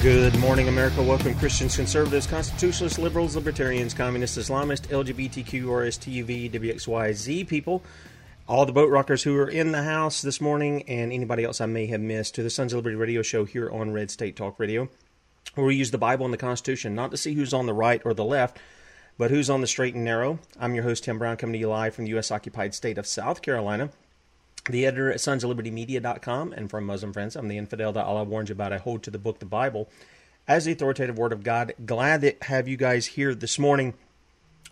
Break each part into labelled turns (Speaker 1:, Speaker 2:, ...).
Speaker 1: Good morning, America. Welcome, Christians, conservatives, constitutionalists, liberals, libertarians, communists, Islamists, LGBTQ, RSTUV, WXYZ people, all the boat rockers who are in the house this morning, and anybody else I may have missed to the Sons of Liberty radio show here on Red State Talk Radio, where we use the Bible and the Constitution not to see who's on the right or the left, but who's on the straight and narrow. I'm your host, Tim Brown, coming to you live from the U.S. occupied state of South Carolina the editor at sonsoflibertymedia.com, and from Muslim friends, I'm the infidel that Allah warns about. I hold to the book, the Bible, as the authoritative word of God. Glad to have you guys here this morning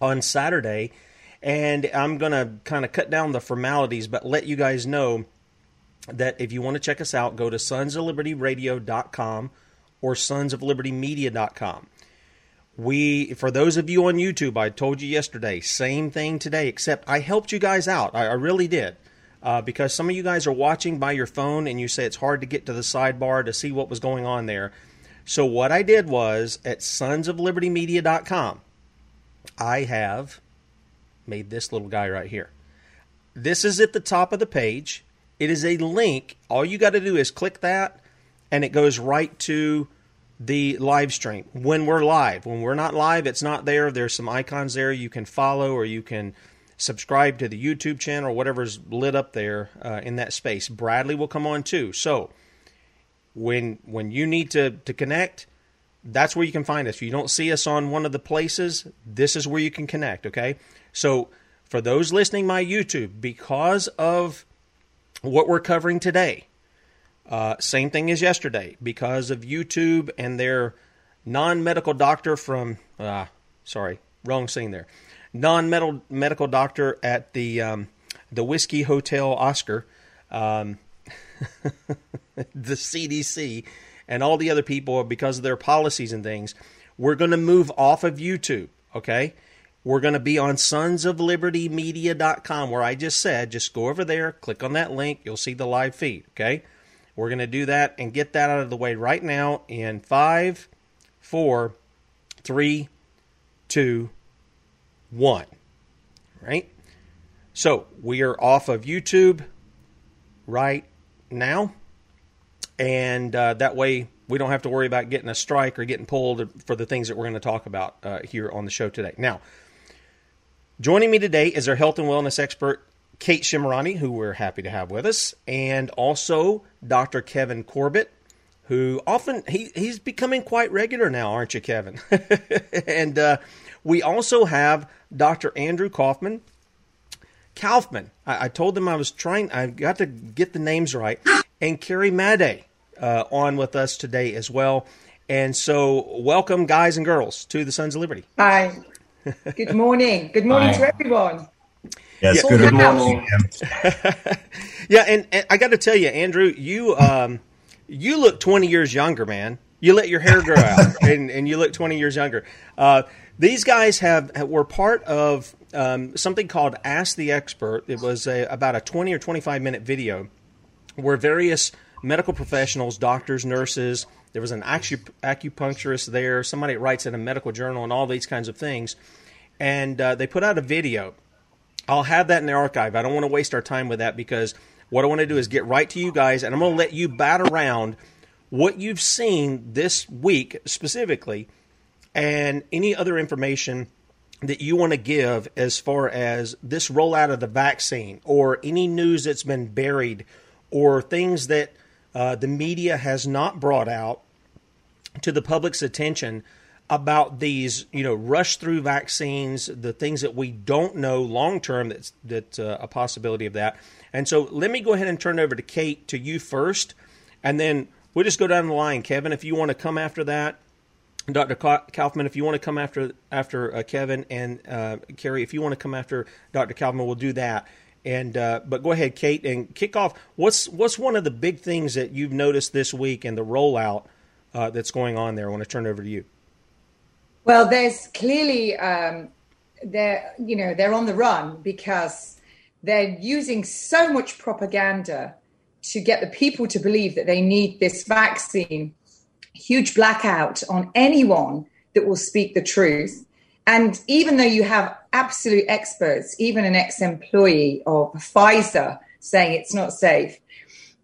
Speaker 1: on Saturday. And I'm going to kind of cut down the formalities, but let you guys know that if you want to check us out, go to sonsoflibertyradio.com or sonsoflibertymedia.com. We, for those of you on YouTube, I told you yesterday, same thing today, except I helped you guys out. I, I really did uh, because some of you guys are watching by your phone and you say it's hard to get to the sidebar to see what was going on there. So what I did was at sonsoflibertymedia.com, I have made this little guy right here. This is at the top of the page. It is a link. All you got to do is click that, and it goes right to the live stream when we're live. When we're not live, it's not there. There's some icons there you can follow or you can subscribe to the YouTube channel whatever's lit up there uh, in that space. Bradley will come on too. So when when you need to to connect, that's where you can find us. If you don't see us on one of the places, this is where you can connect. Okay, so for those listening my YouTube, because of what we're covering today, uh, same thing as yesterday, because of YouTube and their non-medical doctor from, uh, sorry, wrong scene there non medical doctor at the um, the Whiskey Hotel Oscar, um, the CDC, and all the other people because of their policies and things. We're going to move off of YouTube. Okay. We're going to be on sonsoflibertymedia.com where I just said, just go over there, click on that link, you'll see the live feed. Okay. We're going to do that and get that out of the way right now in five, four, three, two, one. Right? So we are off of YouTube right now. And uh, that way we don't have to worry about getting a strike or getting pulled for the things that we're going to talk about uh, here on the show today. Now, joining me today is our health and wellness expert, Kate Shemirani, who we're happy to have with us, and also Dr. Kevin Corbett, who often he, he's becoming quite regular now, aren't you, Kevin? and uh, we also have Dr. Andrew Kaufman. Kaufman. I, I, told them I was trying, I got to get the names right. And Carrie Madej uh, on with us today as well. And so, welcome, guys and girls, to the Sons of Liberty.
Speaker 2: Hi. Good morning. Good morning Hi. to everyone.
Speaker 3: Yes, yeah, good morning.
Speaker 1: yeah, and, and, I got to tell you, Andrew, you um, you look 20 years younger, man. You let your hair grow out, and, and you look 20 years younger. Uh, these guys have were part of um, something called Ask the Expert. It was a, about a 20 or 25 minute video where various medical professionals, doctors, nurses, there was an acup- acupuncturist there, somebody writes in a medical journal, and all these kinds of things. And uh, they put out a video. I'll have that in the archive. I don't want to waste our time with that because what I want to do is get right to you guys, and I'm going to let you bat around what you've seen this week specifically and any other information that you want to give as far as this rollout of the vaccine or any news that's been buried or things that uh, the media has not brought out to the public's attention about these, you know, rush through vaccines, the things that we don't know long term that's that uh, a possibility of that. And so let me go ahead and turn over to Kate to you first, and then we'll just go down the line. Kevin, if you want to come after that, Dr. Kaufman, if you want to come after after uh, Kevin, and uh, Carrie, if you want to come after Dr. Kaufman, we'll do that. And uh, but go ahead, Kate, and kick off. What's what's one of the big things that you've noticed this week and the rollout uh, that's going on there? I want to turn it over to you.
Speaker 2: Well, there's clearly um, they're you know they're on the run because they're using so much propaganda to get the people to believe that they need this vaccine. Huge blackout on anyone that will speak the truth. And even though you have absolute experts, even an ex employee of Pfizer saying it's not safe,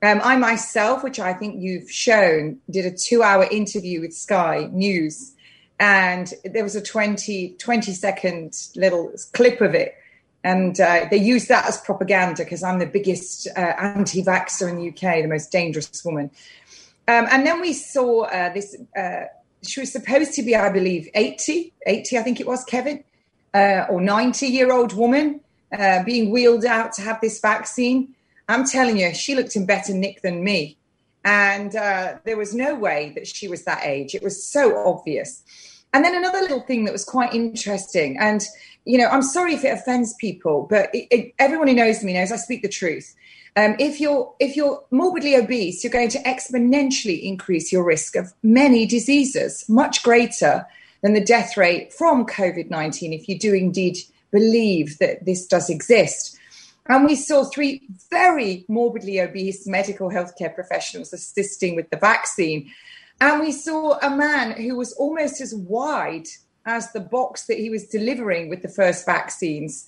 Speaker 2: um, I myself, which I think you've shown, did a two hour interview with Sky News. And there was a 20, 20 second little clip of it. And uh, they used that as propaganda because I'm the biggest uh, anti vaxxer in the UK, the most dangerous woman. Um, and then we saw uh, this uh, she was supposed to be, I believe, 80, 80, I think it was, Kevin, uh, or 90 year old woman uh, being wheeled out to have this vaccine. I'm telling you, she looked in better nick than me. And uh, there was no way that she was that age. It was so obvious. And then another little thing that was quite interesting. And, you know, I'm sorry if it offends people, but it, it, everyone who knows me knows I speak the truth. Um, if you're if you're morbidly obese, you're going to exponentially increase your risk of many diseases, much greater than the death rate from COVID nineteen. If you do indeed believe that this does exist. And we saw three very morbidly obese medical healthcare professionals assisting with the vaccine. And we saw a man who was almost as wide as the box that he was delivering with the first vaccines.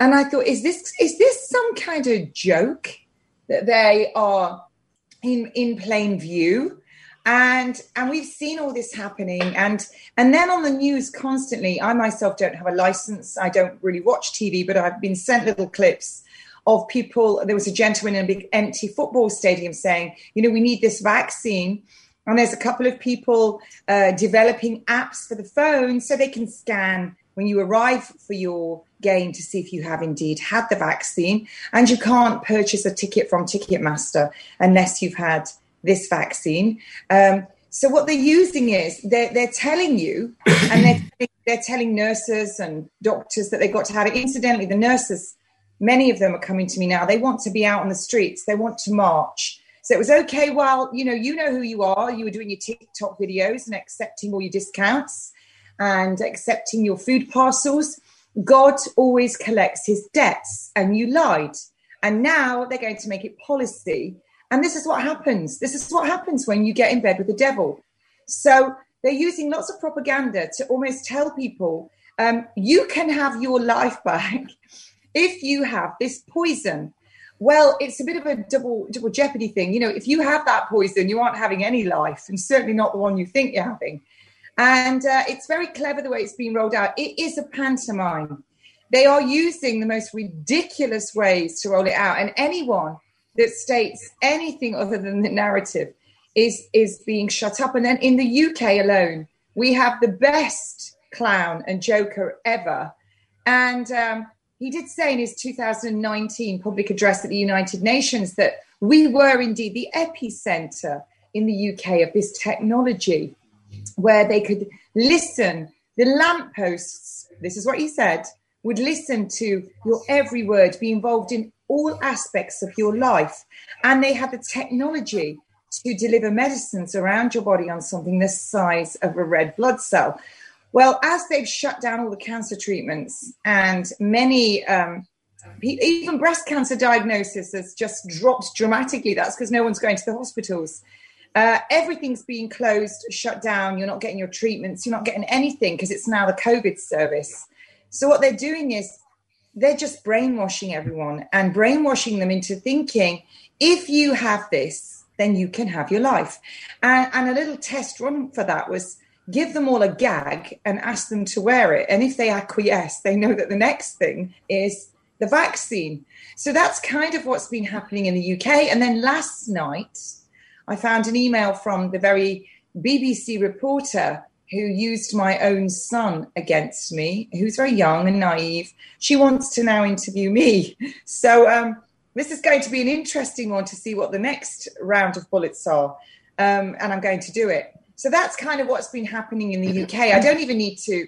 Speaker 2: And I thought, is this is this some kind of joke? that they are in in plain view and and we've seen all this happening and and then on the news constantly i myself don't have a license i don't really watch tv but i've been sent little clips of people there was a gentleman in a big empty football stadium saying you know we need this vaccine and there's a couple of people uh, developing apps for the phone so they can scan when you arrive for your game to see if you have indeed had the vaccine. And you can't purchase a ticket from Ticketmaster unless you've had this vaccine. Um, so what they're using is they're, they're telling you, and they're, they're telling nurses and doctors that they've got to have it. Incidentally, the nurses, many of them are coming to me now. They want to be out on the streets. They want to march. So it was okay. Well, you know, you know who you are. You were doing your TikTok videos and accepting all your discounts and accepting your food parcels. God always collects his debts, and you lied. And now they're going to make it policy. And this is what happens. This is what happens when you get in bed with the devil. So they're using lots of propaganda to almost tell people um, you can have your life back if you have this poison. Well, it's a bit of a double double jeopardy thing. You know, if you have that poison, you aren't having any life, and certainly not the one you think you're having. And uh, it's very clever the way it's been rolled out. It is a pantomime. They are using the most ridiculous ways to roll it out. And anyone that states anything other than the narrative is, is being shut up. And then in the UK alone, we have the best clown and joker ever. And um, he did say in his 2019 public address at the United Nations that we were indeed the epicenter in the UK of this technology where they could listen. The lampposts, this is what he said, would listen to your every word, be involved in all aspects of your life. And they had the technology to deliver medicines around your body on something the size of a red blood cell. Well, as they've shut down all the cancer treatments and many, um, even breast cancer diagnosis has just dropped dramatically, that's because no one's going to the hospitals. Uh, everything's being closed, shut down. You're not getting your treatments. You're not getting anything because it's now the COVID service. So what they're doing is they're just brainwashing everyone and brainwashing them into thinking if you have this, then you can have your life. And, and a little test run for that was give them all a gag and ask them to wear it. And if they acquiesce, they know that the next thing is the vaccine. So that's kind of what's been happening in the UK. And then last night, I found an email from the very BBC reporter who used my own son against me, who's very young and naive. She wants to now interview me. So um, this is going to be an interesting one to see what the next round of bullets are. Um, and I'm going to do it. So that's kind of what's been happening in the UK. I don't even need to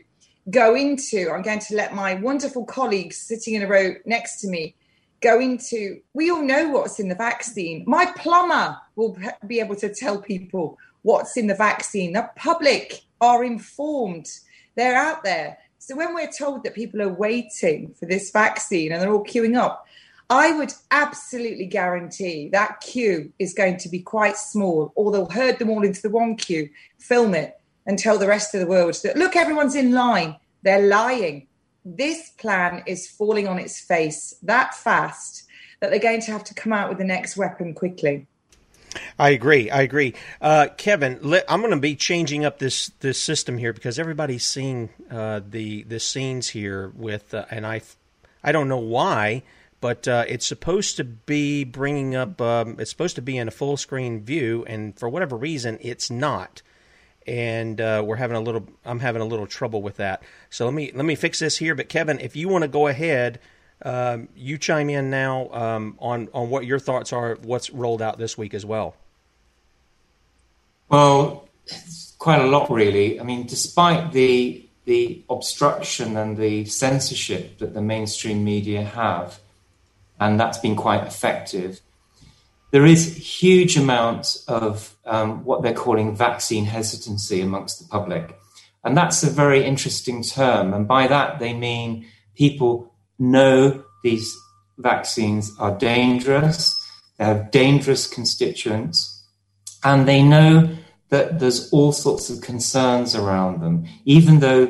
Speaker 2: go into, I'm going to let my wonderful colleagues sitting in a row next to me go into, we all know what's in the vaccine. My plumber will be able to tell people what's in the vaccine. The public are informed, they're out there. So when we're told that people are waiting for this vaccine and they're all queuing up, I would absolutely guarantee that queue is going to be quite small, or they'll herd them all into the one queue, film it, and tell the rest of the world that, look, everyone's in line. They're lying. This plan is falling on its face that fast that they're going to have to come out with the next weapon quickly.
Speaker 1: I agree. I agree. Uh, Kevin, let, I'm going to be changing up this this system here because everybody's seeing uh, the the scenes here with, uh, and I I don't know why, but uh, it's supposed to be bringing up. Um, it's supposed to be in a full screen view, and for whatever reason, it's not. And uh, we're having a little. I'm having a little trouble with that. So let me let me fix this here. But Kevin, if you want to go ahead um, you chime in now um, on on what your thoughts are. What's rolled out this week as well?
Speaker 4: Well, quite a lot, really. I mean, despite the the obstruction and the censorship that the mainstream media have, and that's been quite effective. There is huge amounts of um, what they're calling vaccine hesitancy amongst the public, and that's a very interesting term. And by that they mean people know these vaccines are dangerous, they have dangerous constituents, and they know that there's all sorts of concerns around them. Even though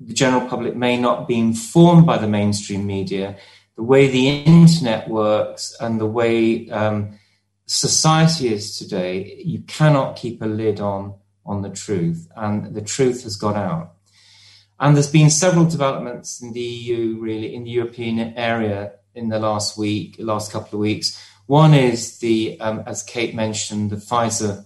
Speaker 4: the general public may not be informed by the mainstream media, the way the internet works and the way um, society is today, you cannot keep a lid on on the truth, and the truth has got out. And there's been several developments in the EU, really, in the European area in the last week, last couple of weeks. One is the, um, as Kate mentioned, the Pfizer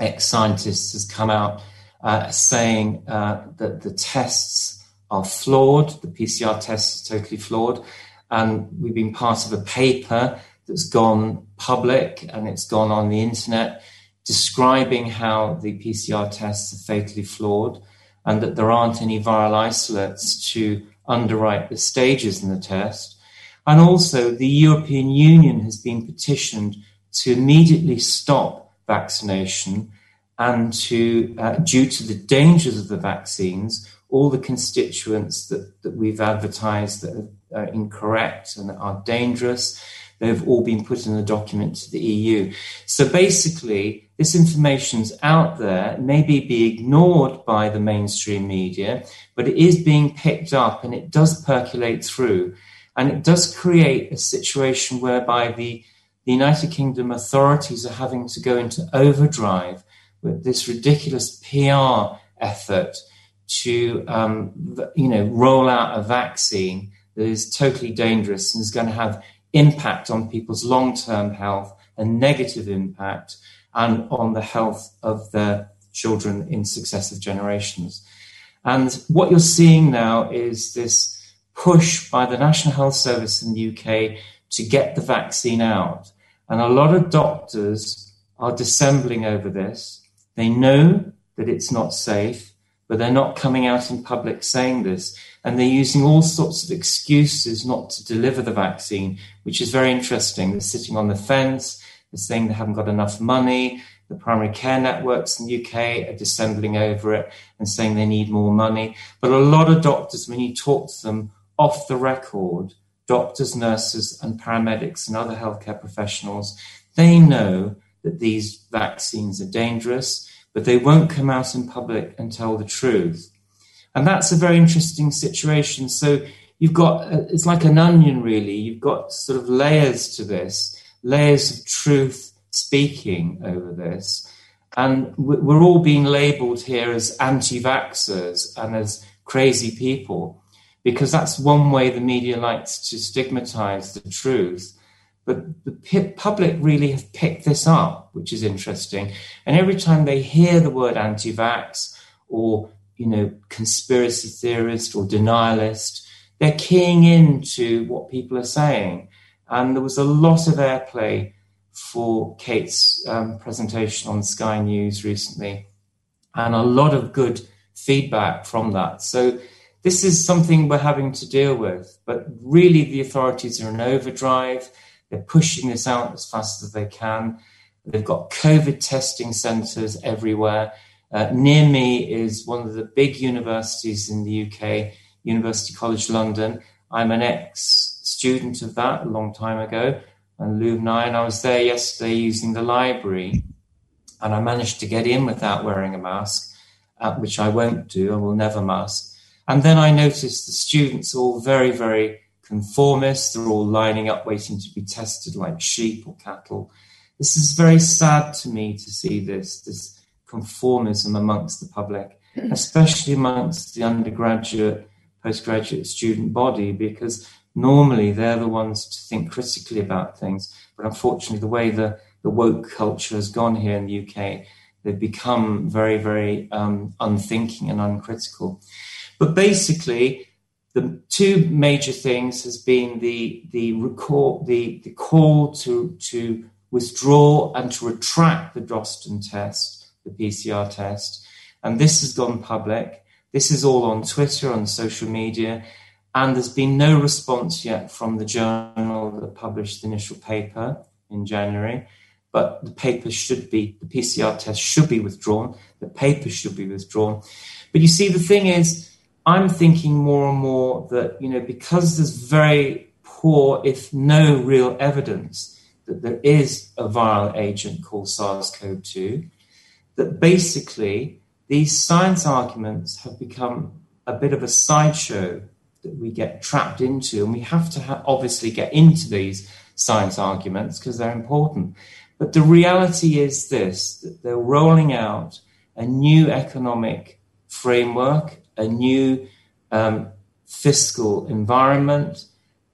Speaker 4: ex scientist has come out uh, saying uh, that the tests are flawed, the PCR tests are totally flawed. And we've been part of a paper that's gone public and it's gone on the internet describing how the PCR tests are fatally flawed and that there aren't any viral isolates to underwrite the stages in the test. And also, the European Union has been petitioned to immediately stop vaccination and to, uh, due to the dangers of the vaccines, all the constituents that, that we've advertised that are incorrect and are dangerous, they've all been put in a document to the EU. So basically, this information's out there, maybe be ignored by the mainstream media, but it is being picked up and it does percolate through. And it does create a situation whereby the, the United Kingdom authorities are having to go into overdrive with this ridiculous PR effort to, um, you know, roll out a vaccine that is totally dangerous and is going to have impact on people's long-term health, a negative impact, and on the health of their children in successive generations. And what you're seeing now is this push by the National Health Service in the UK to get the vaccine out. And a lot of doctors are dissembling over this. They know that it's not safe, but they're not coming out in public saying this. And they're using all sorts of excuses not to deliver the vaccine, which is very interesting. They're sitting on the fence, they're saying they haven't got enough money. The primary care networks in the UK are dissembling over it and saying they need more money. But a lot of doctors, when you talk to them off the record, doctors, nurses, and paramedics and other healthcare professionals, they know that these vaccines are dangerous, but they won't come out in public and tell the truth. And that's a very interesting situation. So you've got, uh, it's like an onion, really. You've got sort of layers to this layers of truth speaking over this. And we're all being labeled here as anti vaxxers and as crazy people. because that's one way the media likes to stigmatize the truth. But the public really have picked this up, which is interesting. And every time they hear the word anti vax or, you know, conspiracy theorist or denialist, they're keying into what people are saying. And there was a lot of airplay for Kate's um, presentation on Sky News recently, and a lot of good feedback from that. So this is something we're having to deal with. But really, the authorities are in overdrive. They're pushing this out as fast as they can. They've got COVID testing centres everywhere. Uh, near me is one of the big universities in the UK, University College London. I'm an ex student of that a long time ago, and Leuvenai, and I was there yesterday using the library, and I managed to get in without wearing a mask, uh, which I won't do. I will never mask. And then I noticed the students all very, very conformist. They're all lining up waiting to be tested like sheep or cattle. This is very sad to me to see this, this conformism amongst the public, especially amongst the undergraduate, postgraduate student body, because normally they're the ones to think critically about things. But unfortunately, the way the, the woke culture has gone here in the UK, they've become very, very um, unthinking and uncritical. But basically, the two major things has been the the recall the, the call to to withdraw and to retract the Drosten test, the PCR test, and this has gone public. This is all on Twitter, on social media, and there's been no response yet from the journal that published the initial paper in January. But the paper should be, the PCR test should be withdrawn, the paper should be withdrawn. But you see, the thing is, I'm thinking more and more that, you know, because there's very poor, if no real evidence that there is a viral agent called SARS CoV 2, that basically these science arguments have become a bit of a sideshow that we get trapped into. And we have to ha- obviously get into these science arguments because they're important. But the reality is this that they're rolling out a new economic framework a new um, fiscal environment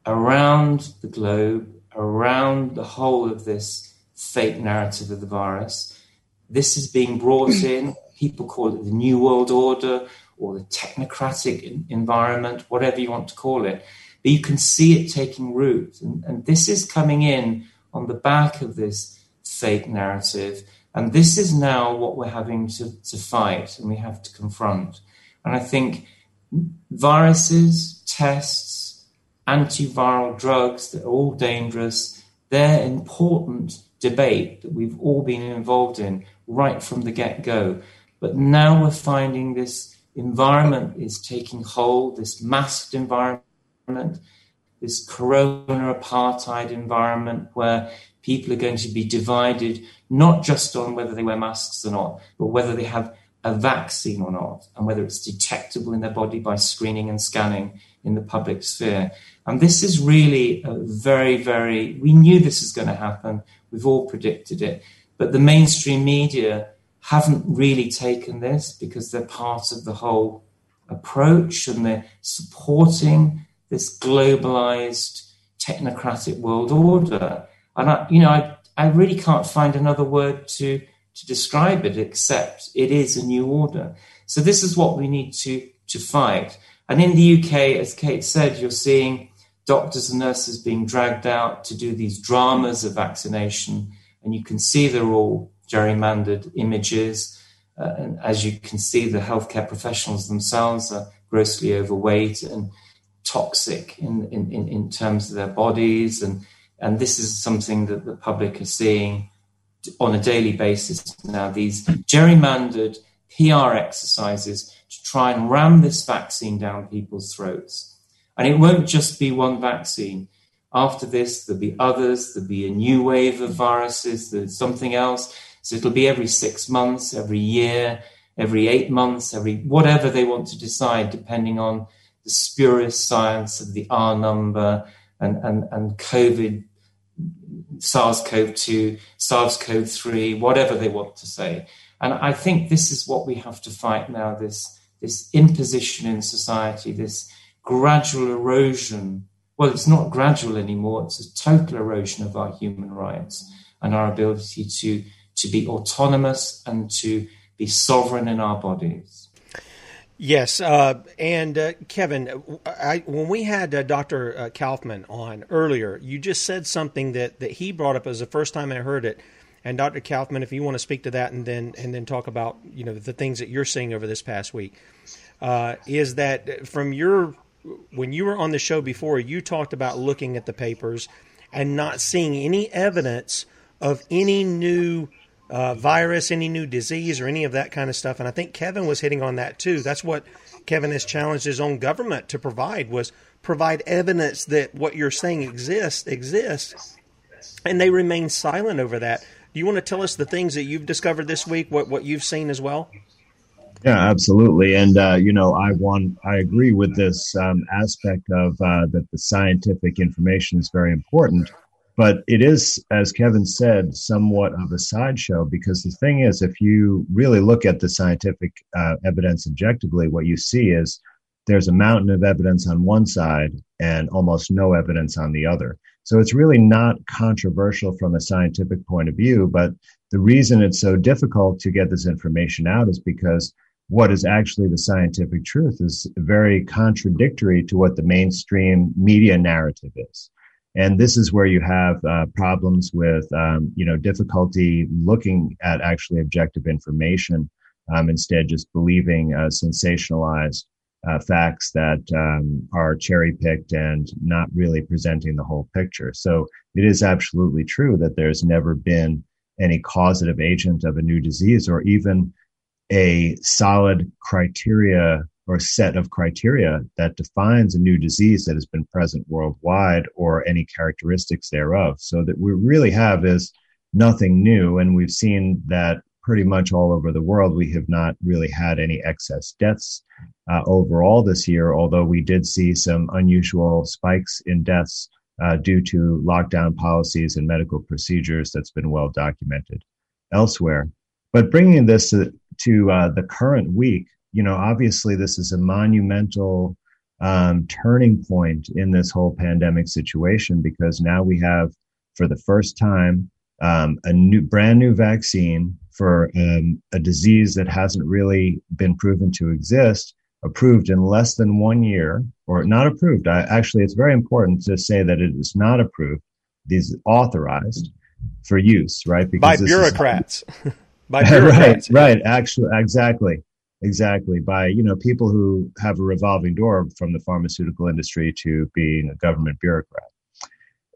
Speaker 4: around the globe, around the whole of this fake narrative of the virus. This is being brought in. People call it the New World Order or the technocratic environment, whatever you want to call it. But you can see it taking root. And, and this is coming in on the back of this fake narrative. And this is now what we're having to, to fight and we have to confront. And I think viruses, tests, antiviral drugs that are all dangerous, they're important debate that we've all been involved in right from the get go. But now we're finding this environment is taking hold, this masked environment, this corona apartheid environment where people are going to be divided not just on whether they wear masks or not, but whether they have a vaccine or not, and whether it's detectable in their body by screening and scanning in the public sphere. And this is really a very, very, we knew this was going to happen. We've all predicted it. But the mainstream media haven't really taken this because they're part of the whole approach and they're supporting this globalized technocratic world order. And I, you know, I, I really can't find another word to to describe it except it is a new order. So this is what we need to, to fight. And in the UK, as Kate said, you're seeing doctors and nurses being dragged out to do these dramas of vaccination. And you can see they're all gerrymandered images. Uh, and as you can see, the healthcare professionals themselves are grossly overweight and toxic in, in, in terms of their bodies. And, and this is something that the public are seeing on a daily basis now these gerrymandered PR exercises to try and ram this vaccine down people's throats. And it won't just be one vaccine. After this, there'll be others, there'll be a new wave of viruses, there's something else. So it'll be every six months, every year, every eight months, every whatever they want to decide, depending on the spurious science of the R number and, and, and COVID SARS-CoV-2, SARS-CoV-3, whatever they want to say. And I think this is what we have to fight now, this, this imposition in society, this gradual erosion. Well, it's not gradual anymore, it's a total erosion of our human rights and our ability to, to be autonomous and to be sovereign in our bodies.
Speaker 1: Yes, uh, and uh, Kevin, I, when we had uh, Dr. Uh, Kaufman on earlier, you just said something that, that he brought up as the first time I heard it. And Dr. Kaufman, if you want to speak to that, and then and then talk about you know the things that you're seeing over this past week, uh, is that from your when you were on the show before, you talked about looking at the papers and not seeing any evidence of any new uh, virus, any new disease, or any of that kind of stuff. And I think Kevin was hitting on that too. That's what Kevin has challenged his own government to provide was provide evidence that what you're saying exists exists, and they remain silent over that. Do you want to tell us the things that you've discovered this week? What what you've seen as well?
Speaker 3: Yeah, absolutely. And uh, you know, I want I agree with this um, aspect of uh, that the scientific information is very important. But it is, as Kevin said, somewhat of a sideshow because the thing is, if you really look at the scientific uh, evidence objectively, what you see is there's a mountain of evidence on one side and almost no evidence on the other. So it's really not controversial from a scientific point of view. But the reason it's so difficult to get this information out is because what is actually the scientific truth is very contradictory to what the mainstream media narrative is. And this is where you have uh, problems with um, you know difficulty looking at actually objective information um, instead just believing uh, sensationalized uh, facts that um, are cherry picked and not really presenting the whole picture. So it is absolutely true that there's never been any causative agent of a new disease or even a solid criteria or set of criteria that defines a new disease that has been present worldwide or any characteristics thereof. So that we really have is nothing new. And we've seen that pretty much all over the world. We have not really had any excess deaths uh, overall this year, although we did see some unusual spikes in deaths uh, due to lockdown policies and medical procedures that's been well documented elsewhere. But bringing this to, to uh, the current week, you know, obviously this is a monumental um, turning point in this whole pandemic situation because now we have, for the first time, um, a new, brand new vaccine for um, a disease that hasn't really been proven to exist, approved in less than one year, or not approved. I, actually, it's very important to say that it is not approved. These authorized for use, right?
Speaker 1: Because by bureaucrats.
Speaker 3: Is, by bureaucrats. right, right. Actually, exactly. Exactly. By, you know, people who have a revolving door from the pharmaceutical industry to being a government bureaucrat.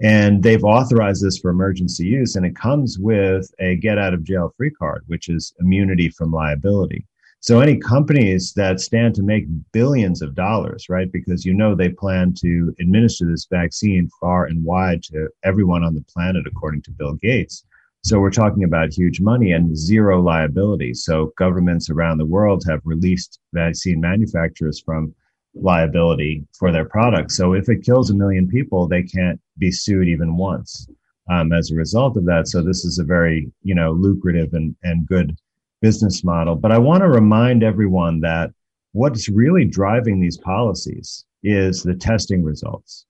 Speaker 3: And they've authorized this for emergency use, and it comes with a get out of jail free card, which is immunity from liability. So any companies that stand to make billions of dollars, right? Because you know they plan to administer this vaccine far and wide to everyone on the planet, according to Bill Gates. So we're talking about huge money and zero liability. So governments around the world have released vaccine manufacturers from liability for their products. So if it kills a million people, they can't be sued even once um, as a result of that. So this is a very, you know, lucrative and, and good business model. But I want to remind everyone that what's really driving these policies is the testing results.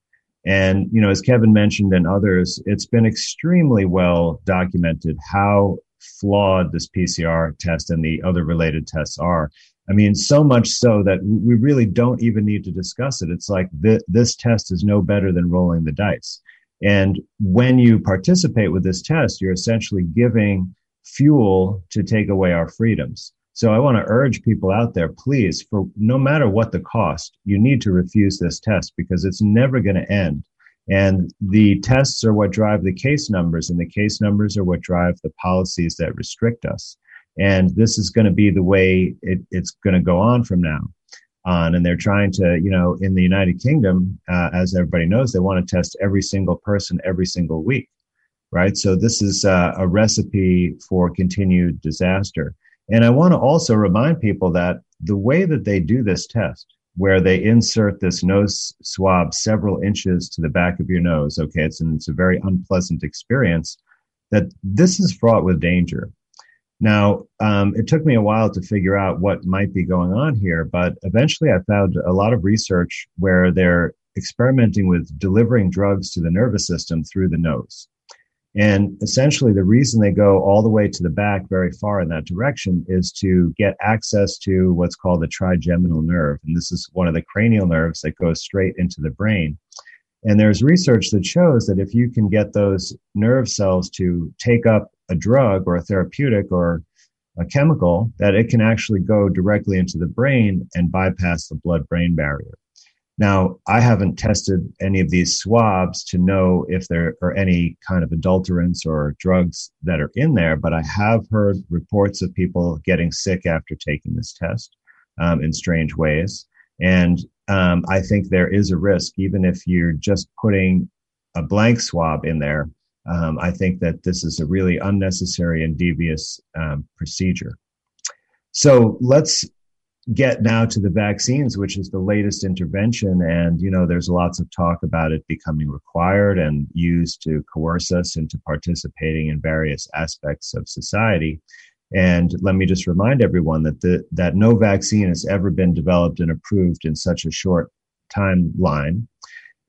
Speaker 3: And, you know, as Kevin mentioned and others, it's been extremely well documented how flawed this PCR test and the other related tests are. I mean, so much so that we really don't even need to discuss it. It's like th- this test is no better than rolling the dice. And when you participate with this test, you're essentially giving fuel to take away our freedoms. So I want to urge people out there, please, for no matter what the cost, you need to refuse this test because it's never going to end. And the tests are what drive the case numbers, and the case numbers are what drive the policies that restrict us. And this is going to be the way it, it's going to go on from now on. And they're trying to, you know, in the United Kingdom, uh, as everybody knows, they want to test every single person every single week, right? So this is uh, a recipe for continued disaster. And I want to also remind people that the way that they do this test, where they insert this nose swab several inches to the back of your nose, okay, it's, it's a very unpleasant experience, that this is fraught with danger. Now, um, it took me a while to figure out what might be going on here, but eventually I found a lot of research where they're experimenting with delivering drugs to the nervous system through the nose. And essentially, the reason they go all the way to the back very far in that direction is to get access to what's called the trigeminal nerve. And this is one of the cranial nerves that goes straight into the brain. And there's research that shows that if you can get those nerve cells to take up a drug or a therapeutic or a chemical, that it can actually go directly into the brain and bypass the blood brain barrier. Now, I haven't tested any of these swabs to know if there are any kind of adulterants or drugs that are in there, but I have heard reports of people getting sick after taking this test um, in strange ways. And um, I think there is a risk, even if you're just putting a blank swab in there. Um, I think that this is a really unnecessary and devious um, procedure. So let's get now to the vaccines, which is the latest intervention. And, you know, there's lots of talk about it becoming required and used to coerce us into participating in various aspects of society. And let me just remind everyone that the, that no vaccine has ever been developed and approved in such a short timeline.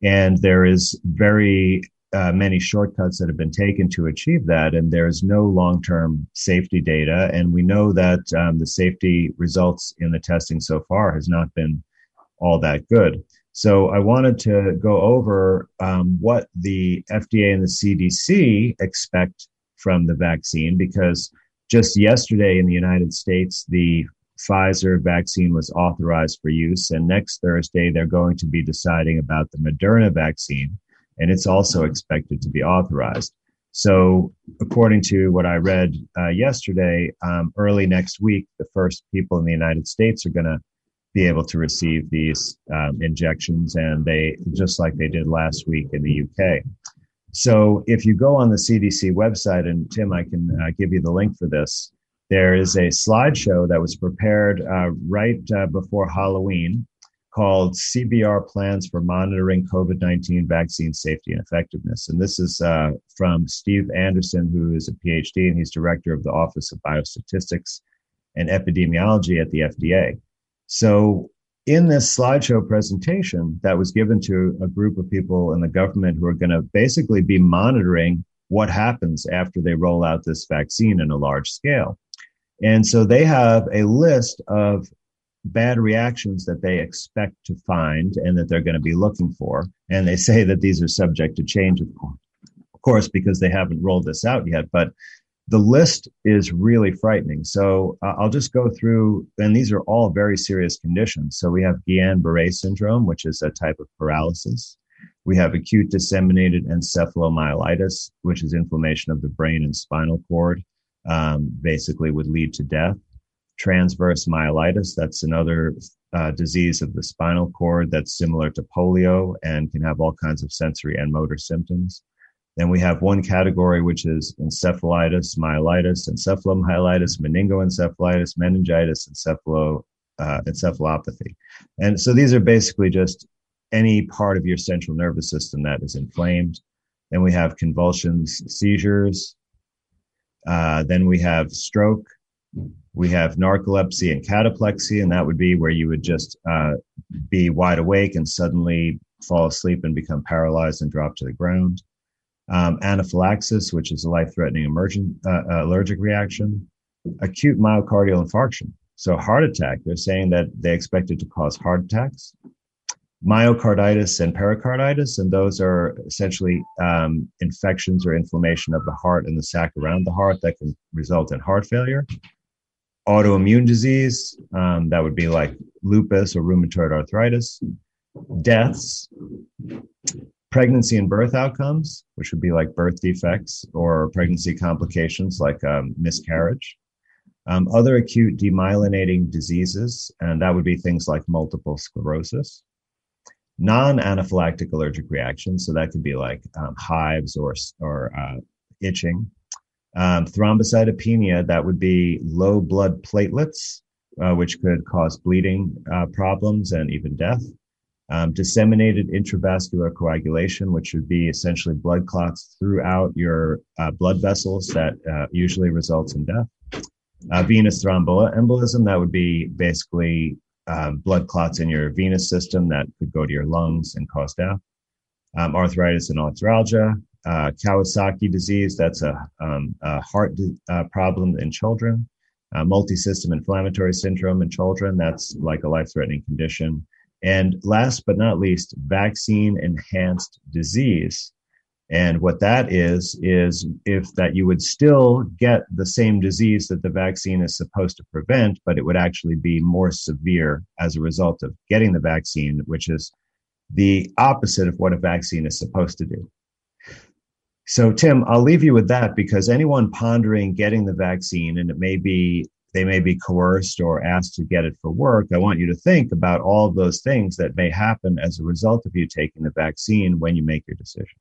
Speaker 3: And there is very uh, many shortcuts that have been taken to achieve that, and there's no long term safety data. And we know that um, the safety results in the testing so far has not been all that good. So I wanted to go over um, what the FDA and the CDC expect from the vaccine because just yesterday in the United States, the Pfizer vaccine was authorized for use, and next Thursday they're going to be deciding about the Moderna vaccine and it's also expected to be authorized. So, according to what I read uh, yesterday, um, early next week, the first people in the United States are going to be able to receive these um, injections, and they just like they did last week in the UK. So, if you go on the CDC website, and Tim, I can uh, give you the link for this. There is a slideshow that was prepared uh, right uh, before Halloween called CBER Plans for Monitoring COVID 19 Vaccine Safety and Effectiveness. And this is uh, from Steve Anderson, who is a PhD and he's director of the Office of Biostatistics and Epidemiology at the FDA. So, in this slideshow presentation that was given to a group of people in the government who are going to basically be monitoring what happens after they roll out this vaccine in a large scale. And so they have a list of bad reactions that they expect to find and that they're going to be looking for. And they say that these are subject to change, of course, because they haven't rolled this out yet. But the list is really frightening. So uh, I'll just go through, and these are all very serious conditions. So we have Guillain Barre syndrome, which is a type of paralysis. We have acute disseminated encephalomyelitis, which is inflammation of the brain and spinal cord, um, basically would lead to death transverse myelitis. That's another uh, disease of the spinal cord that's similar to polio and can have all kinds of sensory and motor symptoms. Then we have one category, which is encephalitis, myelitis, encephalomyelitis, meningoencephalitis, meningitis, encephalo, uh, encephalopathy. And so these are basically just any part of your central nervous system that is inflamed. Then we have convulsions, seizures. Uh, then we have stroke, we have narcolepsy and cataplexy, and that would be where you would just uh, be wide awake and suddenly fall asleep and become paralyzed and drop to the ground. Um, anaphylaxis, which is a life-threatening emergent uh, uh, allergic reaction. Acute myocardial infarction, so heart attack. They're saying that they expect it to cause heart attacks. Myocarditis and pericarditis, and those are essentially um, infections or inflammation of the heart and the sac around the heart that can result in heart failure autoimmune disease, um, that would be like lupus or rheumatoid arthritis, deaths, pregnancy and birth outcomes, which would be like birth defects or pregnancy complications like um, miscarriage, um, other acute demyelinating diseases, and that would be things like multiple sclerosis. Non anaphylactic allergic reactions, so that could be like um, hives or, or uh, itching, um, thrombocytopenia, that would be low blood platelets, uh, which could cause bleeding uh, problems and even death. Um, disseminated intravascular coagulation, which would be essentially blood clots throughout your uh, blood vessels that uh, usually results in death. Uh, venous thromboembolism, that would be basically uh, blood clots in your venous system that could go to your lungs and cause death. Um, arthritis and arthralgia, uh, Kawasaki disease, that's a, um, a heart uh, problem in children. Uh, multi-system inflammatory syndrome in children, that's like a life-threatening condition. And last but not least, vaccine enhanced disease. And what that is, is if that you would still get the same disease that the vaccine is supposed to prevent, but it would actually be more severe as a result of getting the vaccine, which is the opposite of what a vaccine is supposed to do. So, Tim, I'll leave you with that because anyone pondering getting the vaccine, and it may be they may be coerced or asked to get it for work. I want you to think about all of those things that may happen as a result of you taking the vaccine when you make your decision.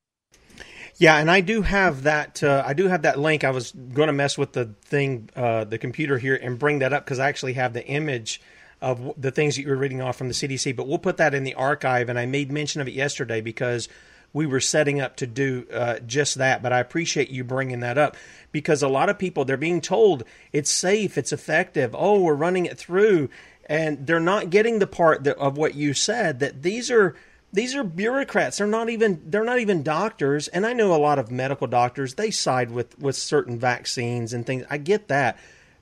Speaker 1: Yeah, and I do have that. Uh, I do have that link. I was going to mess with the thing, uh, the computer here, and bring that up because I actually have the image of the things that you were reading off from the CDC. But we'll put that in the archive. And I made mention of it yesterday because we were setting up to do uh, just that. But I appreciate you bringing that up because a lot of people they're being told it's safe, it's effective. Oh, we're running it through, and they're not getting the part that, of what you said that these are these are bureaucrats they're not even they're not even doctors and i know a lot of medical doctors they side with with certain vaccines and things i get that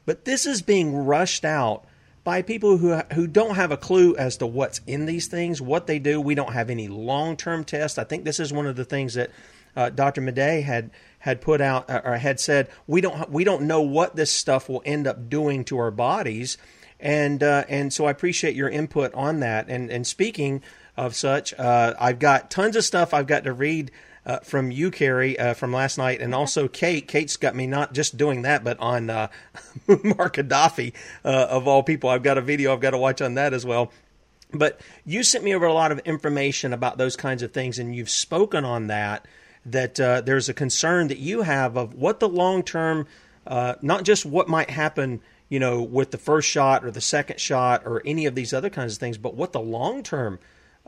Speaker 1: but this is being rushed out by people who who don't have a clue as to what's in these things what they do we don't have any long-term tests i think this is one of the things that uh, dr Madej had had put out uh, or had said we don't we don't know what this stuff will end up doing to our bodies and uh, and so I appreciate your input on that. And and speaking of such. Uh, I've got tons of stuff I've got to read uh, from you, Carrie, uh, from last night, and also Kate. Kate's got me not just doing that, but on uh, Mark Gaddafi, uh, of all people. I've got a video I've got to watch on that as well. But you sent me over a lot of information about those kinds of things, and you've spoken on that. That uh, there's a concern that you have of what the long term, not just what might happen you know, with the first shot or the second shot or any of these other kinds of things, but what the long term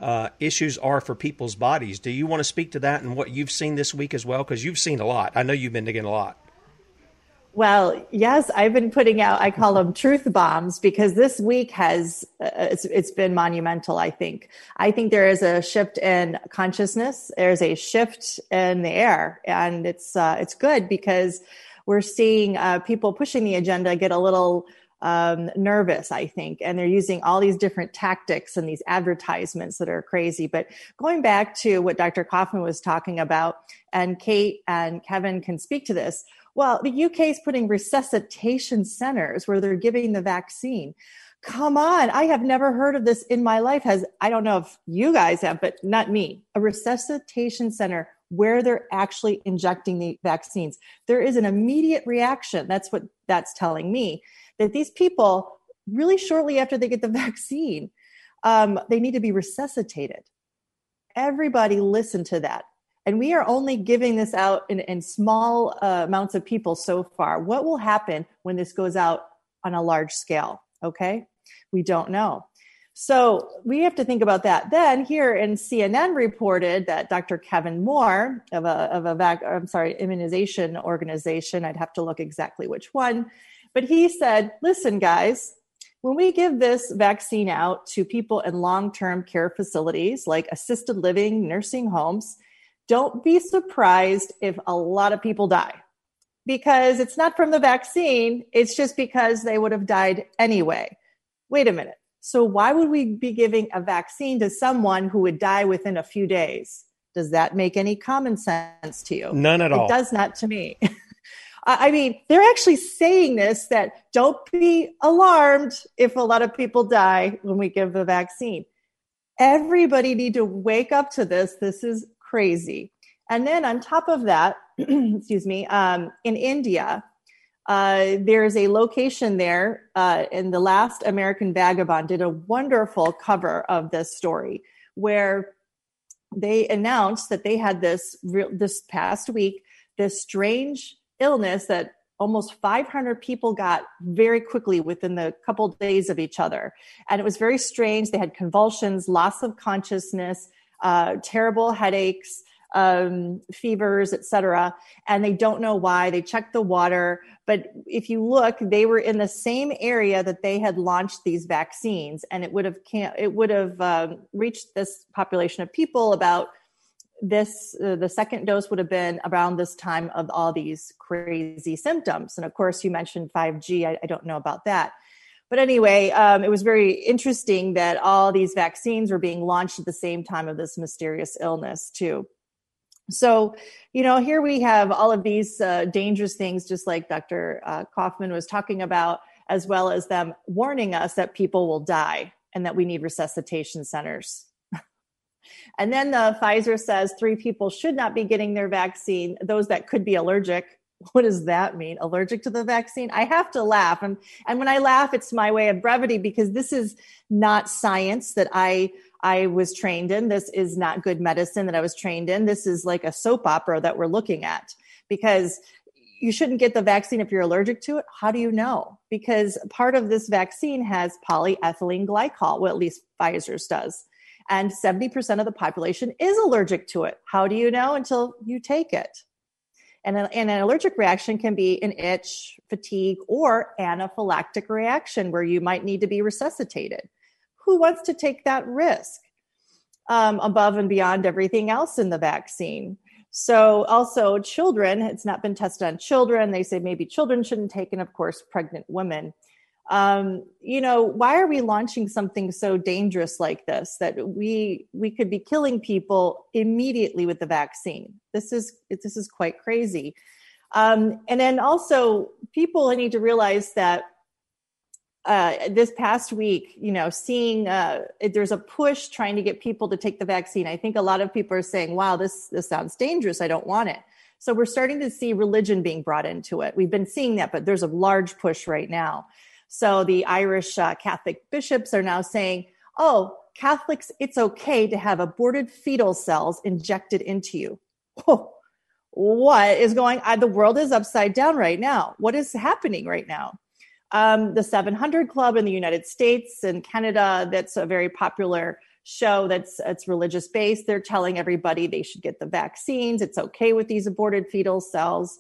Speaker 1: uh, issues are for people's bodies. Do you want to speak to that and what you've seen this week as well? Because you've seen a lot. I know you've been digging a lot.
Speaker 5: Well, yes, I've been putting out, I call them truth bombs because this week has, uh, it's, it's been monumental, I think. I think there is a shift in consciousness. There's a shift in the air and it's, uh, it's good because we're seeing uh, people pushing the agenda get a little um, nervous, I think, and they're using all these different tactics and these advertisements that are crazy. But going back to what Dr. Kaufman was talking about, and Kate and Kevin can speak to this. Well, the UK is putting resuscitation centers where they're giving the vaccine. Come on, I have never heard of this in my life. Has I don't know if you guys have, but not me. A resuscitation center where they're actually injecting the vaccines. There is an immediate reaction. That's what that's telling me that these people really shortly after they get the vaccine um, they need to be resuscitated everybody listen to that and we are only giving this out in, in small uh, amounts of people so far what will happen when this goes out on a large scale okay we don't know so we have to think about that. Then here in CNN reported that Dr. Kevin Moore of a of a vac, I'm sorry immunization organization. I'd have to look exactly which one but he said, listen, guys, when we give this vaccine out to people in long term care facilities like assisted living, nursing homes, don't be surprised if a lot of people die because it's not from the vaccine, it's just because they would have died anyway. Wait a minute. So, why would we be giving a vaccine to someone who would die within a few days? Does that make any common sense to you?
Speaker 1: None at all.
Speaker 5: It does not to me. I mean, they're actually saying this that don't be alarmed if a lot of people die when we give the vaccine. Everybody need to wake up to this. This is crazy. And then on top of that, excuse me, um, in India, uh, there's a location there, uh, and the last American Vagabond did a wonderful cover of this story where they announced that they had this this past week this strange illness that almost 500 people got very quickly within the couple days of each other. And it was very strange. They had convulsions, loss of consciousness, uh, terrible headaches, um, fevers, etc. And they don't know why. They checked the water, but if you look, they were in the same area that they had launched these vaccines, and it would have it would have um, reached this population of people about this uh, the second dose would have been around this time of all these crazy symptoms. And of course you mentioned 5g i, I don't know about that. But anyway um, it was very interesting that all these vaccines were being launched at the same time of this mysterious illness too. So you know here we have all of these uh, dangerous things just like dr uh, kaufman was talking about as well as them warning us that people will die and that we need resuscitation centers and then the Pfizer says three people should not be getting their vaccine, those that could be allergic. What does that mean? Allergic to the vaccine? I have to laugh. And, and when I laugh, it's my way of brevity because this is not science that I I was trained in. This is not good medicine that I was trained in. This is like a soap opera that we're looking at because you shouldn't get the vaccine if you're allergic to it. How do you know? Because part of this vaccine has polyethylene glycol. Well, at least Pfizer's does and 70% of the population is allergic to it. How do you know until you take it? And, a, and an allergic reaction can be an itch, fatigue, or anaphylactic reaction where you might need to be resuscitated. Who wants to take that risk um, above and beyond everything else in the vaccine? So, also, children, it's not been tested on children. They say maybe children shouldn't take, and of course, pregnant women um, you know why are we launching something so dangerous like this that we we could be killing people immediately with the vaccine this is this is quite crazy um, and then also people need to realize that uh, this past week, you know, seeing uh, there's a push trying to get people to take the vaccine. I think a lot of people are saying, "Wow, this this sounds dangerous. I don't want it." So we're starting to see religion being brought into it. We've been seeing that, but there's a large push right now. So the Irish uh, Catholic bishops are now saying, oh, Catholics, it's okay to have aborted fetal cells injected into you. Oh, what is going on? The world is upside down right now. What is happening right now? Um, the 700 Club in the United States and Canada, that's a very popular show that's it's religious based. They're telling everybody they should get the vaccines. It's okay with these aborted fetal cells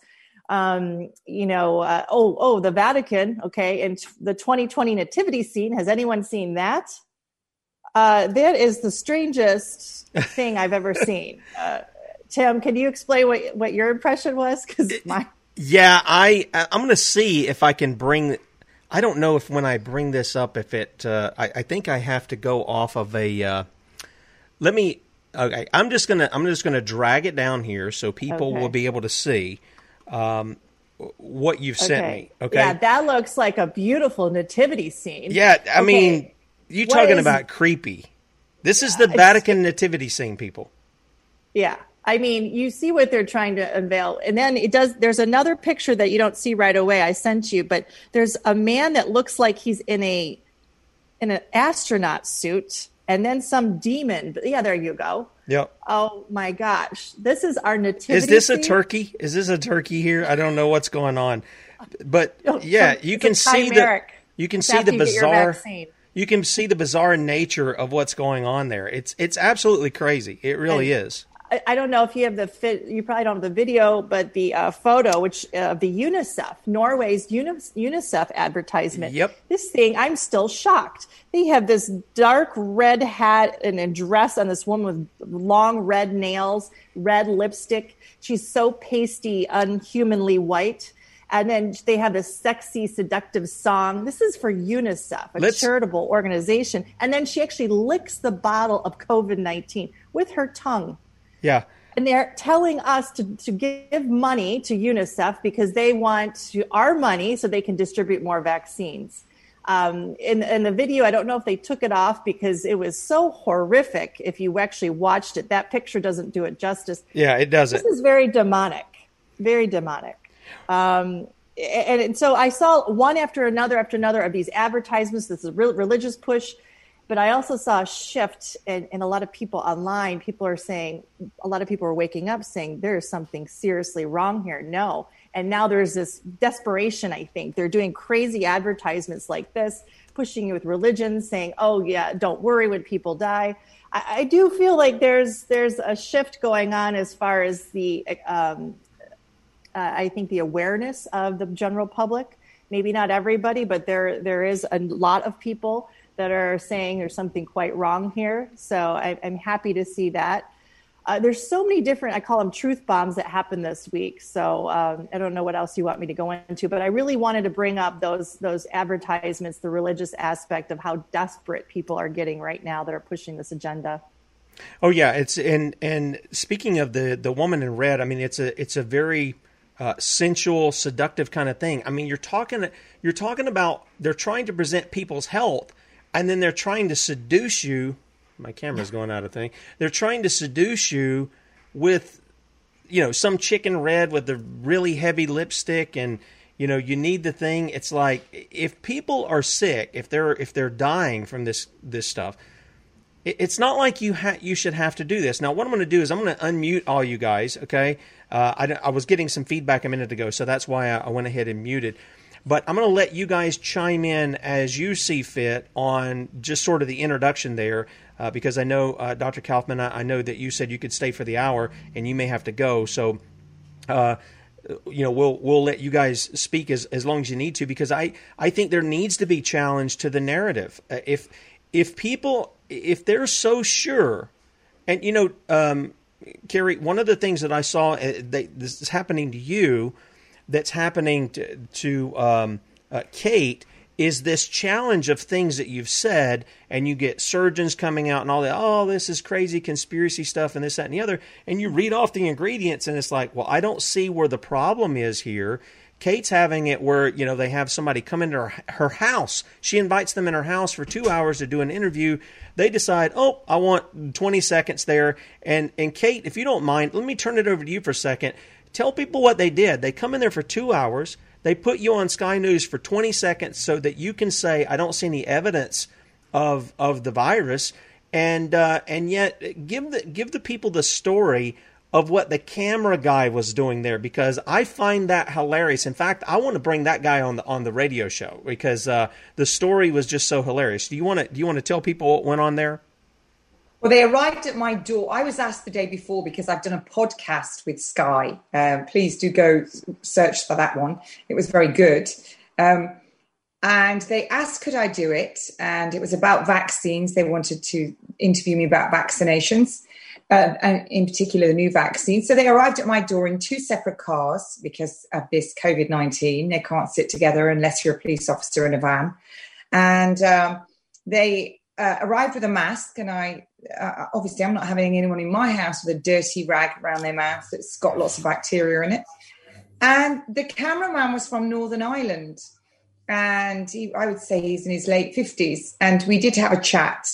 Speaker 5: um, you know, uh, oh, oh, the Vatican, okay, and t- the 2020 nativity scene. Has anyone seen that? Uh, that is the strangest thing I've ever seen. Uh, Tim, can you explain what what your impression was? Because my
Speaker 1: yeah, I I'm going to see if I can bring. I don't know if when I bring this up, if it. Uh, I, I think I have to go off of a. Uh, let me. Okay, I'm just gonna I'm just gonna drag it down here so people okay. will be able to see um, what you've sent okay. me. Okay.
Speaker 5: Yeah, that looks like a beautiful nativity scene.
Speaker 1: Yeah, I okay. mean, you talking is, about creepy. This is the Vatican nativity scene, people.
Speaker 5: Yeah. I mean, you see what they're trying to unveil. And then it does, there's another picture that you don't see right away. I sent you, but there's a man that looks like he's in a, in an astronaut suit and then some demon. Yeah, there you go.
Speaker 1: Yep.
Speaker 5: Oh my gosh, this is our nativity.
Speaker 1: Is this scene? a turkey? Is this a turkey here? I don't know what's going on, but yeah, you can see the you can see the bizarre. You can see the bizarre nature of what's going on there. It's it's absolutely crazy. It really and, is.
Speaker 5: I, don't know if you have the fit. You probably don't have the video, but the uh, photo, which of uh, the UNICEF, Norway's UNICEF advertisement.
Speaker 1: Yep.
Speaker 5: This thing, I'm still shocked. They have this dark red hat and a dress on this woman with long red nails, red lipstick. She's so pasty, unhumanly white. And then they have this sexy, seductive song. This is for UNICEF, a Let's, charitable organization. And then she actually licks the bottle of COVID 19 with her tongue.
Speaker 1: Yeah.
Speaker 5: And they're telling us to, to give money to UNICEF because they want to, our money so they can distribute more vaccines. Um, in, in the video, I don't know if they took it off because it was so horrific. If you actually watched it, that picture doesn't do it justice.
Speaker 1: Yeah, it doesn't.
Speaker 5: This is very demonic, very demonic. Um, and, and, so I saw one after another after another of these advertisements. This is a religious push but I also saw a shift in, in, a lot of people online. People are saying, a lot of people are waking up saying, there is something seriously wrong here. No. And now there's this desperation, I think. They're doing crazy advertisements like this pushing you with religion, saying, "Oh yeah, don't worry when people die." I, I do feel like there's there's a shift going on as far as the um, uh, I think the awareness of the general public. Maybe not everybody, but there there is a lot of people that are saying there's something quite wrong here. So I, I'm happy to see that. Uh, there's so many different, I call them truth bombs that happened this week. So um, I don't know what else you want me to go into, but I really wanted to bring up those those advertisements, the religious aspect of how desperate people are getting right now that are pushing this agenda.
Speaker 1: Oh yeah, it's and and speaking of the the woman in red, I mean it's a it's a very uh, sensual, seductive kind of thing. I mean you're talking you're talking about they're trying to present people's health, and then they're trying to seduce you my camera's going out of thing. They're trying to seduce you with, you know, some chicken red with the really heavy lipstick, and you know, you need the thing. It's like if people are sick, if they're if they're dying from this this stuff, it's not like you ha- you should have to do this. Now, what I'm going to do is I'm going to unmute all you guys. Okay, uh, I, I was getting some feedback a minute ago, so that's why I, I went ahead and muted. But I'm going to let you guys chime in as you see fit on just sort of the introduction there uh, because I know, uh, Dr. Kaufman, I, I, know that you said you could stay for the hour and you may have to go. So, uh, you know, we'll we'll let you guys speak as, as long as you need to because I, I think there needs to be challenge to the narrative. Uh, if if people if they're so sure, and you know, um, Carrie, one of the things that I saw uh, that this is happening to you, that's happening to, to um, uh, Kate is this challenge of things that you've said, and you get surgeons coming out and all that, oh, this is crazy conspiracy stuff and this, that, and the other. And you read off the ingredients, and it's like, well, I don't see where the problem is here. Kate's having it where, you know, they have somebody come into her, her house. She invites them in her house for two hours to do an interview. They decide, oh, I want 20 seconds there. And, and Kate, if you don't mind, let me turn it over to you for a second. Tell people what they did. They come in there for two hours they put you on Sky News for 20 seconds so that you can say, "I don't see any evidence of of the virus," and uh, and yet give the give the people the story of what the camera guy was doing there because I find that hilarious. In fact, I want to bring that guy on the on the radio show because uh, the story was just so hilarious. Do you want to do you want to tell people what went on there?
Speaker 2: Well, they arrived at my door. I was asked the day before because I've done a podcast with Sky. Um, please do go search for that one. It was very good. Um, and they asked, could I do it? And it was about vaccines. They wanted to interview me about vaccinations, uh, and in particular, the new vaccine. So they arrived at my door in two separate cars because of this COVID 19. They can't sit together unless you're a police officer in a van. And um, they uh, arrived with a mask, and I uh, obviously I'm not having anyone in my house with a dirty rag around their mouth that's got lots of bacteria in it. And the cameraman was from Northern Ireland, and he, I would say he's in his late fifties. And we did have a chat,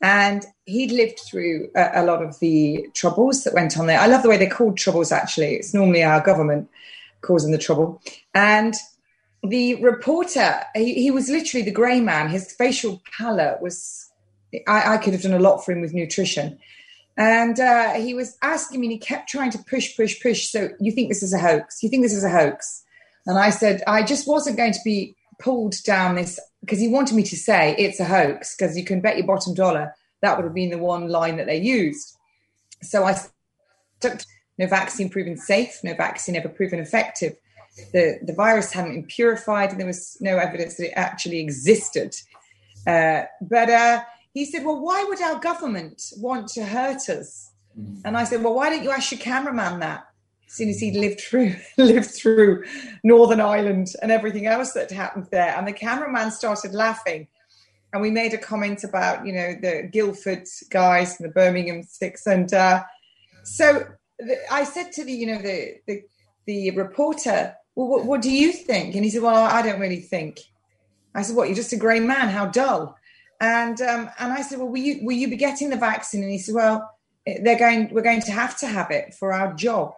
Speaker 2: and he'd lived through a, a, lot of the troubles that went on there. I love the way they're called troubles. Actually, it's normally our government causing the trouble, and the reporter he, he was literally the grey man. His facial pallor was I, I could have done a lot for him with nutrition. And uh, he was asking me, and he kept trying to push, push, push. So, you think this is a hoax? You think this is a hoax? And I said, I just wasn't going to be pulled down this because he wanted me to say it's a hoax because you can bet your bottom dollar that would have been the one line that they used. So I took no vaccine proven safe, no vaccine ever proven effective. The, the virus hadn't been purified and there was no evidence that it actually existed. Uh, but uh, he said, Well, why would our government want to hurt us? Mm. And I said, Well, why don't you ask your cameraman that? As soon as he'd lived through lived through Northern Ireland and everything else that happened there. And the cameraman started laughing. And we made a comment about, you know, the Guildford guys and the Birmingham Six. And uh, so the, I said to the, you know, the the, the reporter, well, what, what do you think? And he said, Well, I don't really think. I said, What, you're just a grey man? How dull. And um, and I said, well, will you will you be getting the vaccine? And he said, well, they're going we're going to have to have it for our job.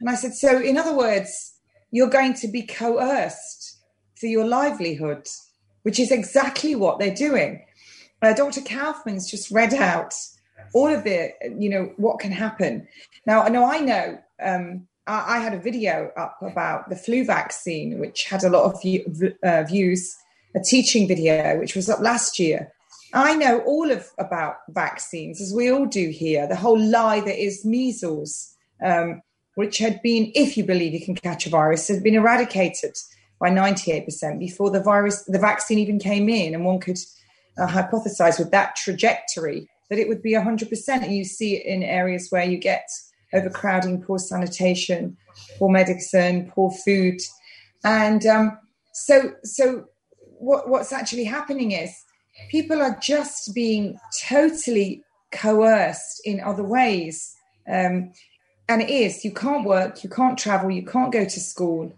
Speaker 2: And I said, so in other words, you're going to be coerced for your livelihood, which is exactly what they're doing. Uh, Dr. Kaufman's just read out all of the, you know, what can happen. Now, I know I know. Um, I, had a video up about the flu vaccine, which had a lot of view, uh, views a teaching video which was up last year. I know all of about vaccines, as we all do here. The whole lie that is measles, um, which had been, if you believe you can catch a virus, had been eradicated by 98% before the virus, the vaccine even came in, and one could uh, hypothesize with that trajectory that it would be 100%. And you see it in areas where you get overcrowding, poor sanitation, poor medicine, poor food. And um, so, so what, what's actually happening is people are just being totally coerced in other ways. Um, and it is, you can't work, you can't travel, you can't go to school.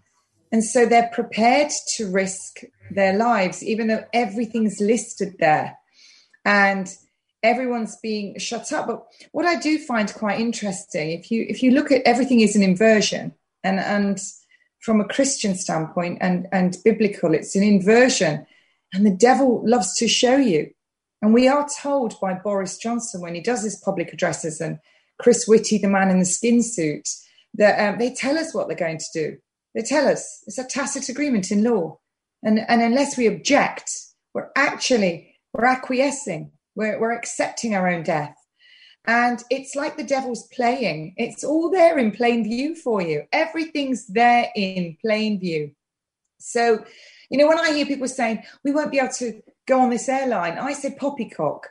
Speaker 2: And so they're prepared to risk their lives, even though everything's listed there. And everyone's being shut up. But what I do find quite interesting, if you if you look at everything is an inversion, and and from a Christian standpoint and and biblical, it's an inversion, and the devil loves to show you. And we are told by Boris Johnson when he does his public addresses and Chris Whitty, the man in the skin suit, that um, they tell us what they're going to do. They tell us it's a tacit agreement in law, and and unless we object, we're actually we're acquiescing we're, we're accepting our own death. And it's like the devil's playing. It's all there in plain view for you. Everything's there in plain view. So, you know, when I hear people saying, we won't be able to go on this airline, I say poppycock.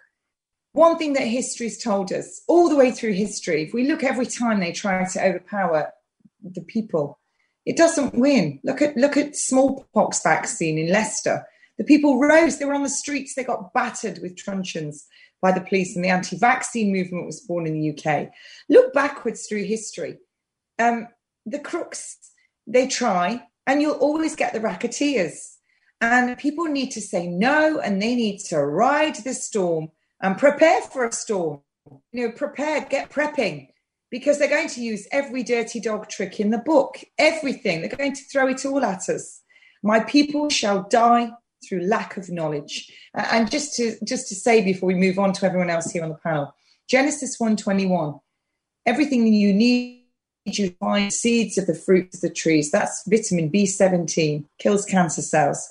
Speaker 2: One thing that history's told us all the way through history, if we look every time they try to overpower the people, it doesn't win. Look at look at smallpox vaccine in Leicester. The people rose, they were on the streets, they got battered with truncheons by the police, and the anti vaccine movement was born in the UK. Look backwards through history. Um, the crooks, they try, and you'll always get the racketeers. And people need to say no, and they need to ride the storm and prepare for a storm. You know, prepare, get prepping, because they're going to use every dirty dog trick in the book, everything. They're going to throw it all at us. My people shall die through lack of knowledge. And just to just to say before we move on to everyone else here on the panel, Genesis 121, everything you need you find seeds of the fruits of the trees. That's vitamin B17, kills cancer cells.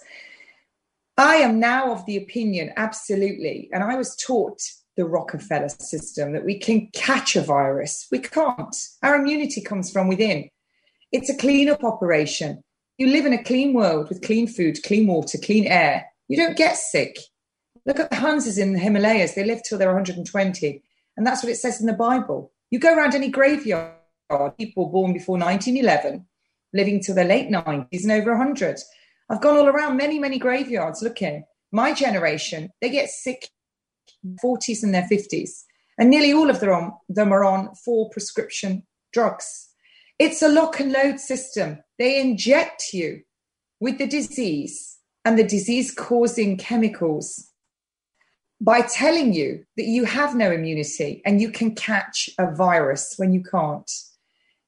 Speaker 2: I am now of the opinion, absolutely, and I was taught the Rockefeller system that we can catch a virus. We can't. Our immunity comes from within. It's a cleanup operation. You live in a clean world with clean food, clean water, clean air. You don't get sick. Look at the Hunzas in the Himalayas. They live till they're 120. And that's what it says in the Bible. You go around any graveyard, people born before 1911, living to the late 90s and over 100. I've gone all around many, many graveyards looking. My generation, they get sick 40s and their 50s. And nearly all of them are on, them are on four prescription drugs. It's a lock and load system. They inject you with the disease and the disease causing chemicals by telling you that you have no immunity and you can catch a virus when you can't.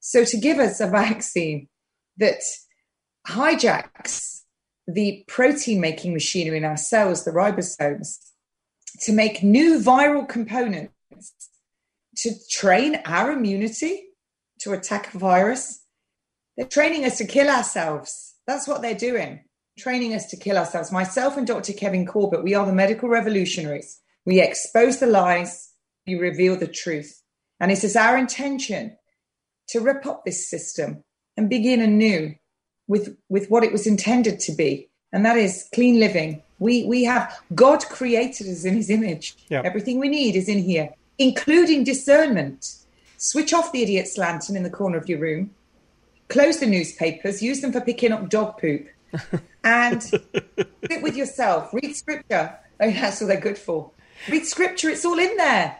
Speaker 2: So, to give us a vaccine that hijacks the protein making machinery in our cells, the ribosomes, to make new viral components to train our immunity to attack a virus. They're training us to kill ourselves. That's what they're doing, training us to kill ourselves. Myself and Dr. Kevin Corbett, we are the medical revolutionaries. We expose the lies, we reveal the truth. And it is our intention to rip up this system and begin anew with, with what it was intended to be. And that is clean living. We, we have God created us in his image. Yep. Everything we need is in here, including discernment switch off the idiot's lantern in the corner of your room, close the newspapers, use them for picking up dog poop, and sit with yourself, read scripture. Oh, that's all they're good for. Read scripture, it's all in there.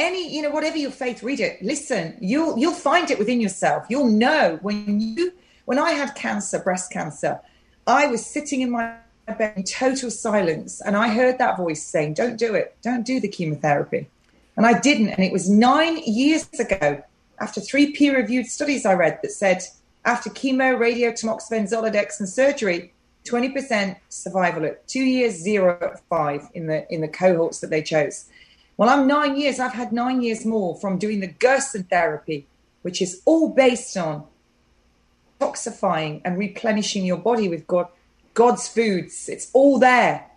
Speaker 2: Any, you know, whatever your faith, read it. Listen, you'll you'll find it within yourself. You'll know when you when I had cancer, breast cancer, I was sitting in my bed in total silence, and I heard that voice saying, "Don't do it. Don't do the chemotherapy." And I didn't. And it was nine years ago, after three peer reviewed studies I read that said after chemo, radio, tamoxifen, Zoladex, and surgery, 20% survival at two years, zero at five in the in the cohorts that they chose. Well, I'm nine years. I've had nine years more from doing the Gerson therapy, which is all based on toxifying and replenishing your body with God, God's foods. It's all there.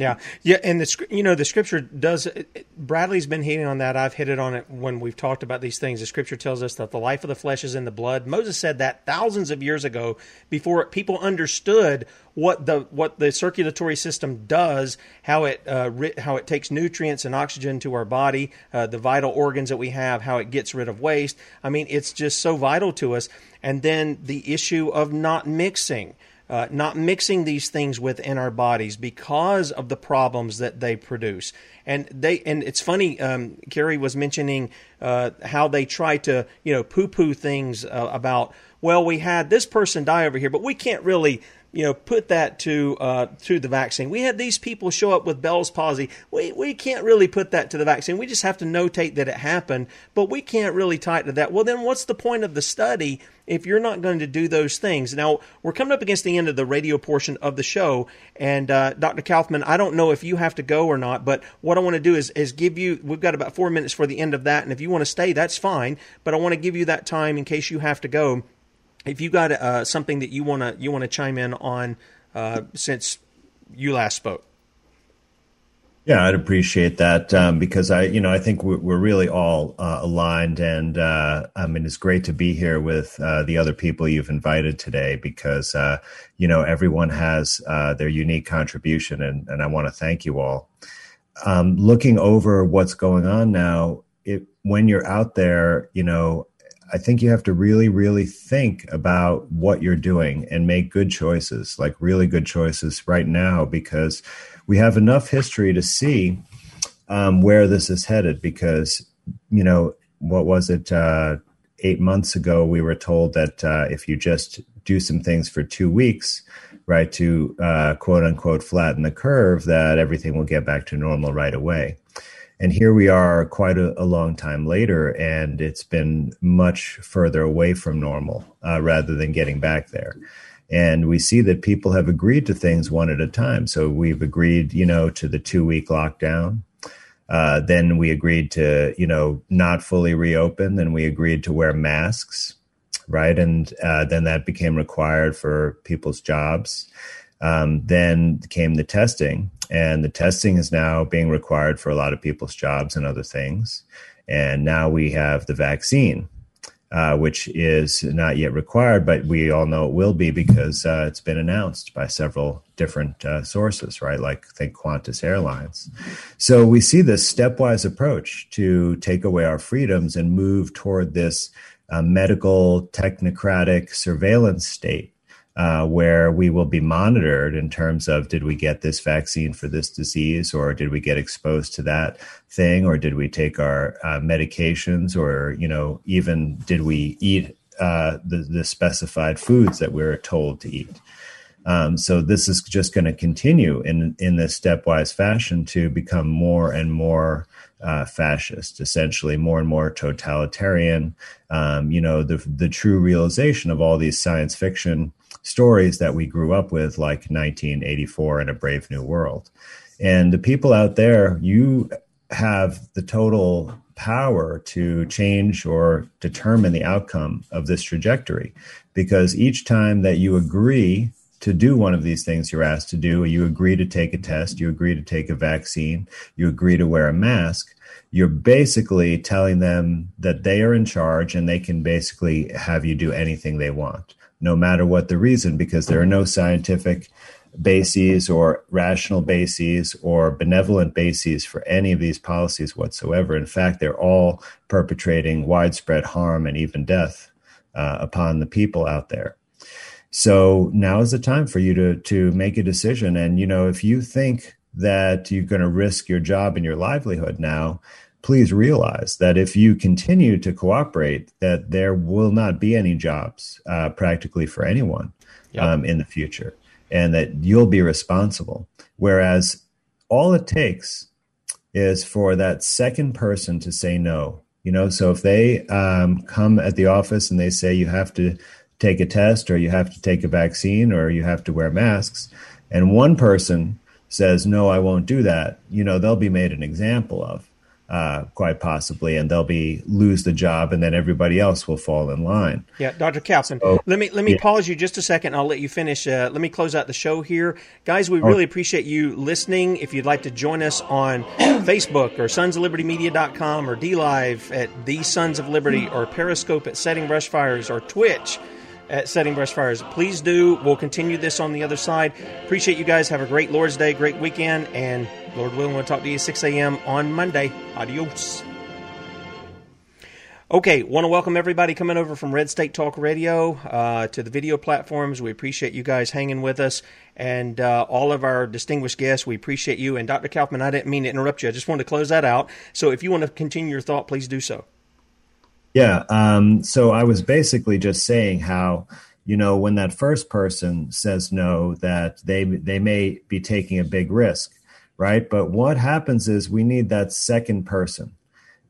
Speaker 1: Yeah, yeah, and the you know the scripture does. Bradley's been hitting on that. I've hit it on it when we've talked about these things. The scripture tells us that the life of the flesh is in the blood. Moses said that thousands of years ago, before people understood what the what the circulatory system does, how it uh, how it takes nutrients and oxygen to our body, uh, the vital organs that we have, how it gets rid of waste. I mean, it's just so vital to us. And then the issue of not mixing uh, not mixing these things within our bodies because of the problems that they produce. And they and it's funny. Um, Carrie was mentioning uh, how they try to you know poo poo things uh, about. Well, we had this person die over here, but we can't really you know, put that to uh, to the vaccine. We had these people show up with Bell's palsy. We we can't really put that to the vaccine. We just have to notate that it happened, but we can't really tie it to that. Well, then what's the point of the study if you're not going to do those things? Now we're coming up against the end of the radio portion of the show, and uh, Dr. Kaufman, I don't know if you have to go or not, but what I want to do is is give you. We've got about four minutes for the end of that, and if you want to stay, that's fine. But I want to give you that time in case you have to go if you got uh, something that you want to you want to chime in on uh, since you last spoke.
Speaker 3: Yeah, I'd appreciate that um, because I, you know, I think we're, we're really all uh, aligned, and uh, I mean, it's great to be here with uh, the other people you've invited today because, uh, you know, everyone has uh, their unique contribution, and, and I want to thank you all. Um, looking over what's going on now, it, when you're out there, you know, I think you have to really, really think about what you're doing and make good choices, like really good choices right now, because we have enough history to see um, where this is headed. Because, you know, what was it? Uh, eight months ago, we were told that uh, if you just do some things for two weeks, right, to uh, quote unquote flatten the curve, that everything will get back to normal right away. And here we are quite a, a, long time later, and it's been much further away from normal uh, rather than getting back there. And we see that people have agreed to things one at a time. So we've agreed, you know, to the two week lockdown. Uh, then we agreed to, you know, not fully reopen. Then we agreed to wear masks, right? And uh, then that became required for people's jobs. Um, then came the testing, and the testing is now being required for a lot of people's jobs and other things. And now we have the vaccine, uh, which is not yet required, but we all know it will be because uh, it's been announced by several different uh, sources, right? Like think Qantas Airlines. So we see this stepwise approach to take away our freedoms and move toward this uh, medical technocratic surveillance state uh, where we will be monitored in terms of did we get this vaccine for this disease or did we get exposed to that thing or did we take our uh, medications or you know even did we eat uh, the, the specified foods that we we're told to eat? Um, so this is just going to continue in in this stepwise fashion to become more and more uh, fascist, essentially more and more totalitarian. Um, you know, the the true realization of all these science fiction stories that we grew up with, like 1984 and A Brave New World. And the people out there, you have the total power to change or determine the outcome of this trajectory. Because each time that you agree to do one of these things you're asked to do, you agree to take a test, you agree to take a vaccine, you agree to wear a mask, you're basically telling them that they are in charge and they can basically have you do anything they want no matter what the reason, because there are no scientific bases or rational bases or benevolent bases for any of these policies whatsoever. In fact, they're all perpetrating widespread harm and even death uh, upon the people out there. So now is the time for you to to make a decision. And you know, if you think that you're going to risk your job and your livelihood now, please realize that if you continue to cooperate, that there will not be any jobs uh, practically for anyone yep. um, in the future, and that you'll be responsible. Whereas all it takes is for that second person to say no. You know, so if they um, come at the office and they say you have to take a test or you have to take a vaccine or you have to wear masks, and one person says no, I won't do that. You know, they'll be made an example of uh, quite possibly, and they'll be lose the job, and then everybody else will fall in line.
Speaker 1: Yeah, Dr. Kaufman, so, let me let me yeah. pause you just a second. I'll let you finish. Uh, let me close out the show here, guys. We really appreciate you listening. If you'd like to join us on Facebook or sonsoflibertymedia.com or DLive at the Sons of Liberty or Periscope at Setting Brush Fires or Twitch at Setting Brush Fires. Please do. We'll continue this on the other side. Appreciate you guys. Have a great Lord's Day, great weekend, and Lord willing, we'll talk to you 6 a.m. on Monday. Adios. Okay, want to welcome everybody coming over from Red State Talk Radio uh, to the video platforms. We appreciate you guys hanging with us, and uh, all of our distinguished guests. We appreciate you. And Dr. Kaufman, I didn't mean to interrupt you. I just wanted to close that out. So if you want to continue your thought, please do so.
Speaker 3: Yeah. Um, so I was basically just saying how you know when that first person says no, that they they may be taking a big risk right? But what happens is we need that second person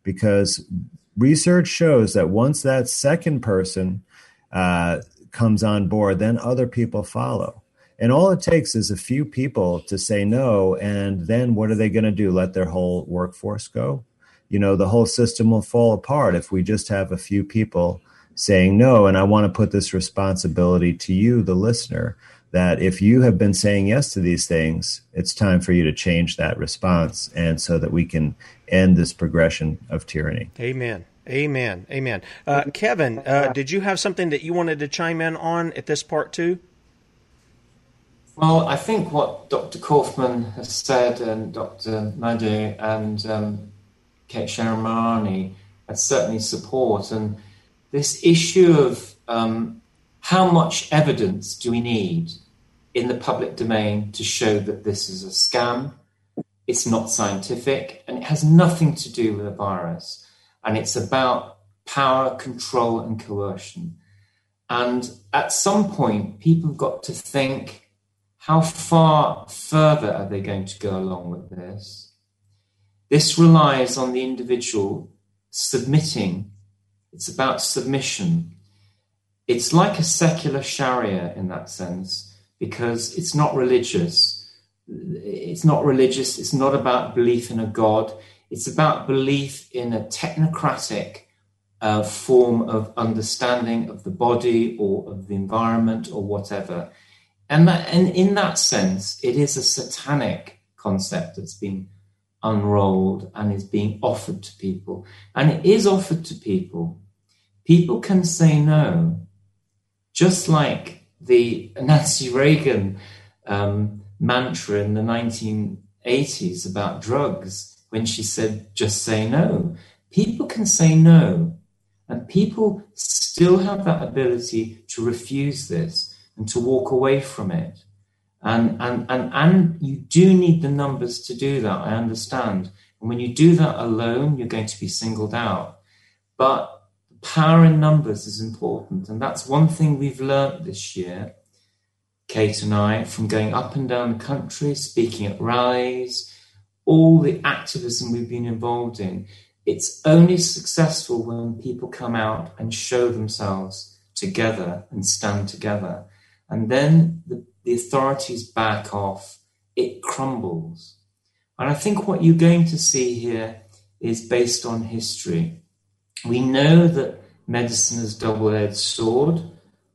Speaker 3: because research shows that once that second person uh, comes on board, then other people follow. And all it takes is a few people to say no. And then what are they going to do? Let their whole workforce go? You know, the whole system will fall apart if we just have a few people saying no. And I want to put this responsibility to you, the listener, that if you have been saying yes to these things, it's time for you to change that response, and so that we can end this progression of tyranny.
Speaker 1: Amen. Amen. Amen. Uh, Kevin, uh, did you have something that you wanted to chime in on at this part too?
Speaker 4: Well, I think what Dr. Kaufman has said and Dr. Madej and um, Kate Shemirani I certainly support. And this issue of um, how much evidence do we need in the public domain to show that this is a scam? It's not scientific and it has nothing to do with a virus. And it's about power, control, and coercion. And at some point, people have got to think how far further are they going to go along with this? This relies on the individual submitting. It's about submission it's like a secular Sharia in that sense because it's not religious. It's not religious. It's not about belief in a God. It's about belief in a technocratic uh, form of understanding of the body or of the environment or whatever. And, that, and in that sense, it is a satanic concept that's been unrolled and is being offered to people. And it is offered to people. People can say no just like the Nancy Reagan um, mantra in the 1980s about drugs, when she said, just say no. People can say no, and people still have that ability to refuse this and to walk away from it. And, and, and, and you do need the numbers to do that, I understand. And when you do that alone, you're going to be singled out. But power in numbers is important. And that's one thing we've learnt this year, Kate and I, from going up and down the country, speaking at rallies, all the activism we've been involved in. It's only successful when people come out and show themselves together and stand together. And then the, the authorities back off, it crumbles. And I think what you're going to see here is based on history. We know that medicine is double-edged sword.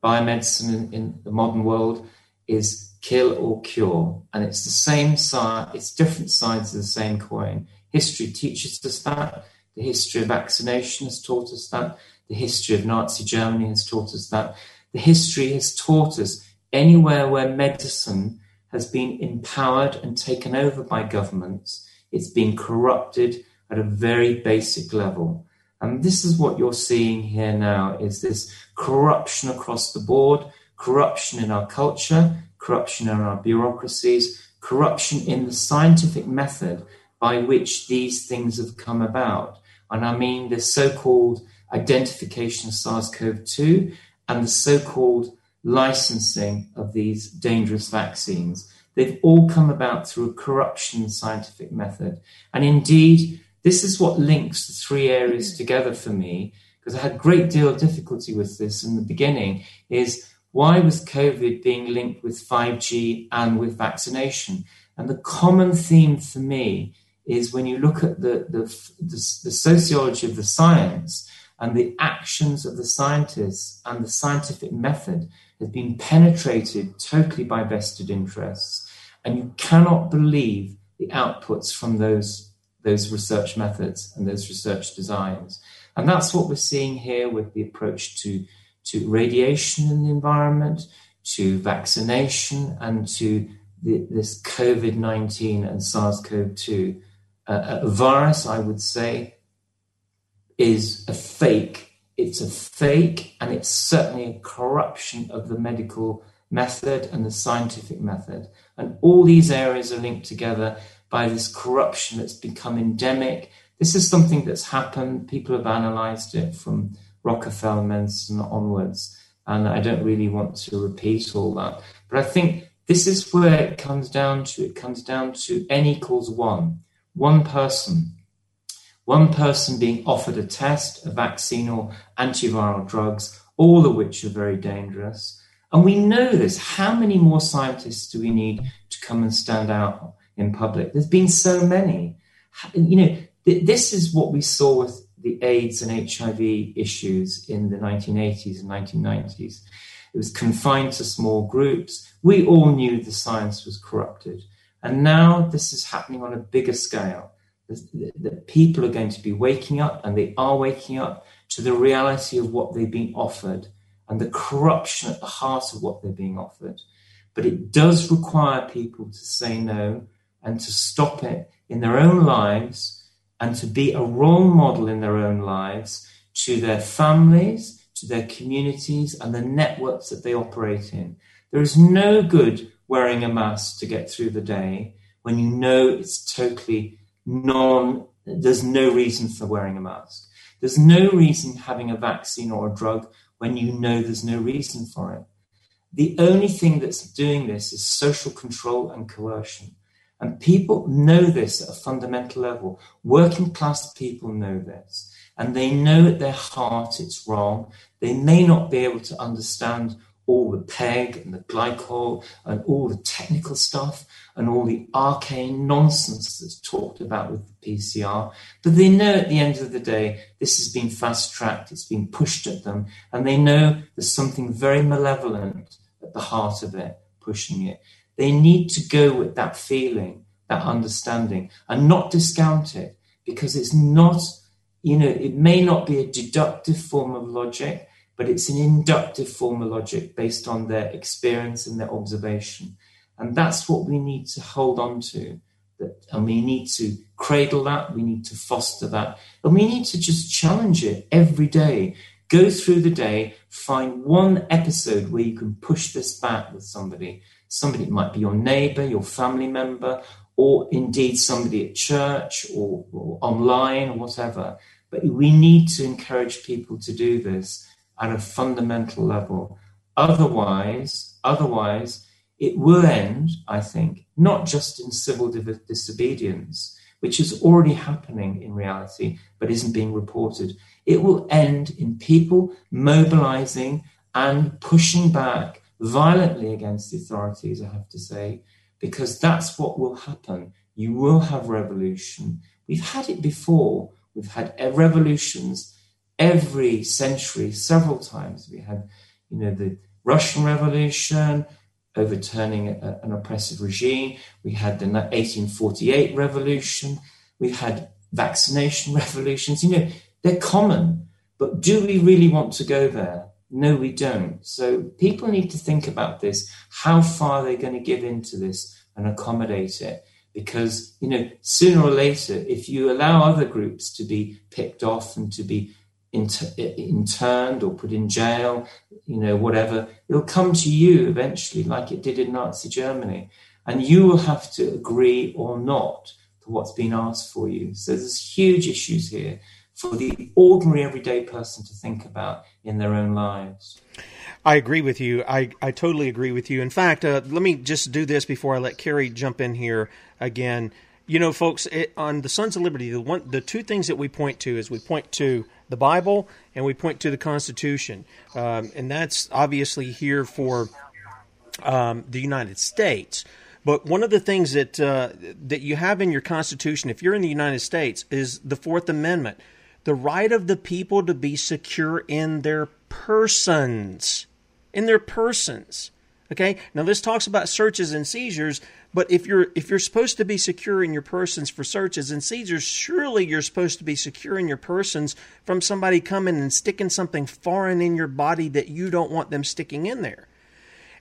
Speaker 4: Biomedicine in, in the modern world is kill or cure, and it's the same side. It's different sides of the same coin. History teaches us that. The history of vaccination has taught us that. The history of Nazi Germany has taught us that. The history has taught us anywhere where medicine has been empowered and taken over by governments, it's been corrupted at a very basic level. And this is what you're seeing here now is this corruption across the board, corruption in our culture, corruption in our bureaucracies, corruption in the scientific method by which these things have come about. And I mean the so-called identification of SARS-CoV-2 and the so-called licensing of these dangerous vaccines. They've all come about through a corruption scientific method. And indeed, this is what links the three areas together for me, because I had a great deal of difficulty with this in the beginning, is why was COVID being linked with 5G and with vaccination? And the common theme for me is when you look at the, the, the, the sociology of the science and the actions of the scientists and the scientific method has been penetrated totally by vested interests. And you cannot believe the outputs from those, those research methods and those research designs. And that's what we're seeing here with the approach to, to radiation in the environment, to vaccination, and to the, this COVID 19 and SARS CoV 2 uh, virus, I would say, is a fake. It's a fake, and it's certainly a corruption of the medical method and the scientific method. And all these areas are linked together by this corruption that's become endemic. This is something that's happened. People have analyzed it from Rockefeller medicine onwards. And I don't really want to repeat all that. But I think this is where it comes down to. It comes down to n equals one. One person one person being offered a test, a vaccine, or antiviral drugs, all of which are very dangerous. And we know this. How many more scientists do we need to come and stand out in public? There's been so many. You know, this is what we saw with the AIDS and HIV issues in the 1980s and 1990s. It was confined to small groups. We all knew the science was corrupted. And now this is happening on a bigger scale that people are going to be waking up, and they are waking up to the reality of what they've been offered and the corruption at the heart of what they're being offered. But it does require people to say no and to stop it in their own lives and to be a role model in their own lives to their families, to their communities, and the networks that they operate in. There is no good wearing a mask to get through the day when you know it's totally non, there's no reason for wearing a mask. There's no reason having a vaccine or a drug when you know there's no reason for it. The only thing that's doing this is social control and coercion. And people know this at a fundamental level. Working class people know this. And they know at their heart it's wrong. They may not be able to understand all the PEG and the glycol and all the technical stuff and all the arcane nonsense that's talked about with the PCR. But they know at the end of the day, this has been fast tracked, it's been pushed at them, and they know there's something very malevolent at the heart of it, pushing it. They need to go with that feeling, that understanding, and not discount it because it's not, you know, it may not be a deductive form of logic, but it's an inductive form of logic based on their experience and their observation. And that's what we need to hold on to. That, and we need to cradle that, we need to foster that, and we need to just challenge it every day. Go through the day, find one episode where you can push this back with somebody. Somebody it might be your neighbor, your family member, or indeed somebody at church or, or online or whatever. But we need to encourage people to do this at a fundamental level. Otherwise, otherwise, it will end, I think, not just in civil disobedience, which is already happening in reality but isn't being reported. It will end in people mobilizing and pushing back violently against the authorities, I have to say, because that's what will happen. You will have revolution. We've had it before. We've had revolutions every century, several times. We had, you know, the Russian Revolution, overturning a, an oppressive regime. We had the 1848 revolution. We've had vaccination revolutions. You know, they're common, but do we really want to go there? No, we don't. So people need to think about this. How far they're going to give into this and accommodate it. Because, you know, sooner or later, if you allow other groups to be picked off and to be inter- interned or put in jail, you know, whatever, it'll come to you eventually, like it did in Nazi Germany. And you will have to agree or not to what's been asked for you. So there's huge issues here for the ordinary everyday person to think about in their own lives.
Speaker 1: I agree with you. I, I totally agree with you. In fact, uh, let me just do this before I let Carrie jump in here again. You know, folks, it, on the Sons of Liberty, the one, the two things that we point to is we point to the Bible and we point to the Constitution. Um, and that's obviously here for um, the United States. But one of the things that uh, that you have in your Constitution, if you're in the United States, is the Fourth Amendment, the right of the people to be secure in their persons, in their persons. Okay. Now this talks about searches and seizures, but if you're if you're supposed to be securing your persons for searches and seizures, surely you're supposed to be securing your persons from somebody coming and sticking something foreign in your body that you don't want them sticking in there.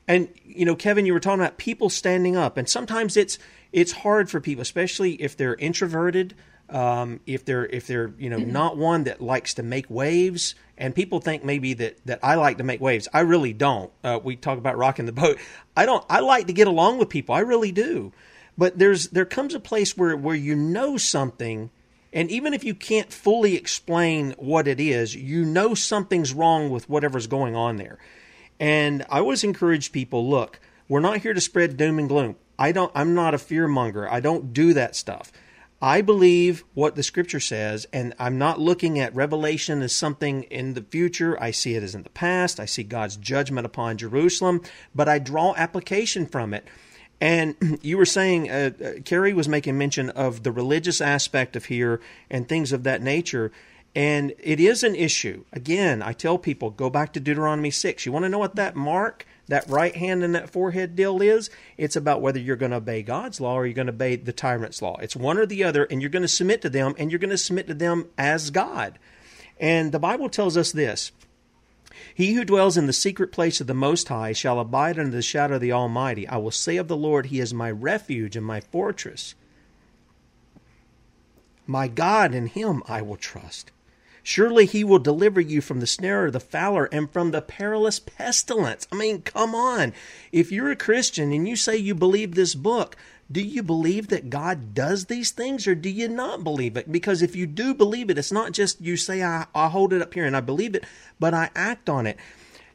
Speaker 1: And you know, Kevin, you were talking about people standing up, and sometimes it's it's hard for people, especially if they're introverted, um, if they're if they're you know not one that likes to make waves. And people think maybe that that I like to make waves. I really don't. Uh, we talk about rocking the boat. I don't. I like to get along with people. I really do. But there's there comes a place where where you know something and even if you can't fully explain what it is, you know something's wrong with whatever's going on there. And I always encourage people look, we're not here to spread doom and gloom. I don't I'm not a fear monger. I don't do that stuff. I believe what the scripture says, and I'm not looking at Revelation as something in the future. I see it as in the past. I see God's judgment upon Jerusalem, but I draw application from it. And you were saying, uh, uh, was making mention of the religious aspect of here and things of that nature. And it is an issue. Again, I tell people go back to Deuteronomy 6. You want to know what that mark, that right hand and that forehead deal is? It's about whether you're going to obey God's law or you're going to obey the tyrant's law. It's one or the other, and you're going to submit to them, and you're going to submit to them as God. And the Bible tells us this He who dwells in the secret place of the Most High shall abide under the shadow of the Almighty. I will say of the Lord, He is my refuge and my fortress. My God, in Him I will trust. Surely he will deliver you from the snare of the fowler and from the perilous pestilence. I mean, come on. If you're a Christian and you say you believe this book, do you believe that God does these things or do you not believe it? Because if you do believe it, it's not just you say, I, I hold it up here and I believe it, but I act on it.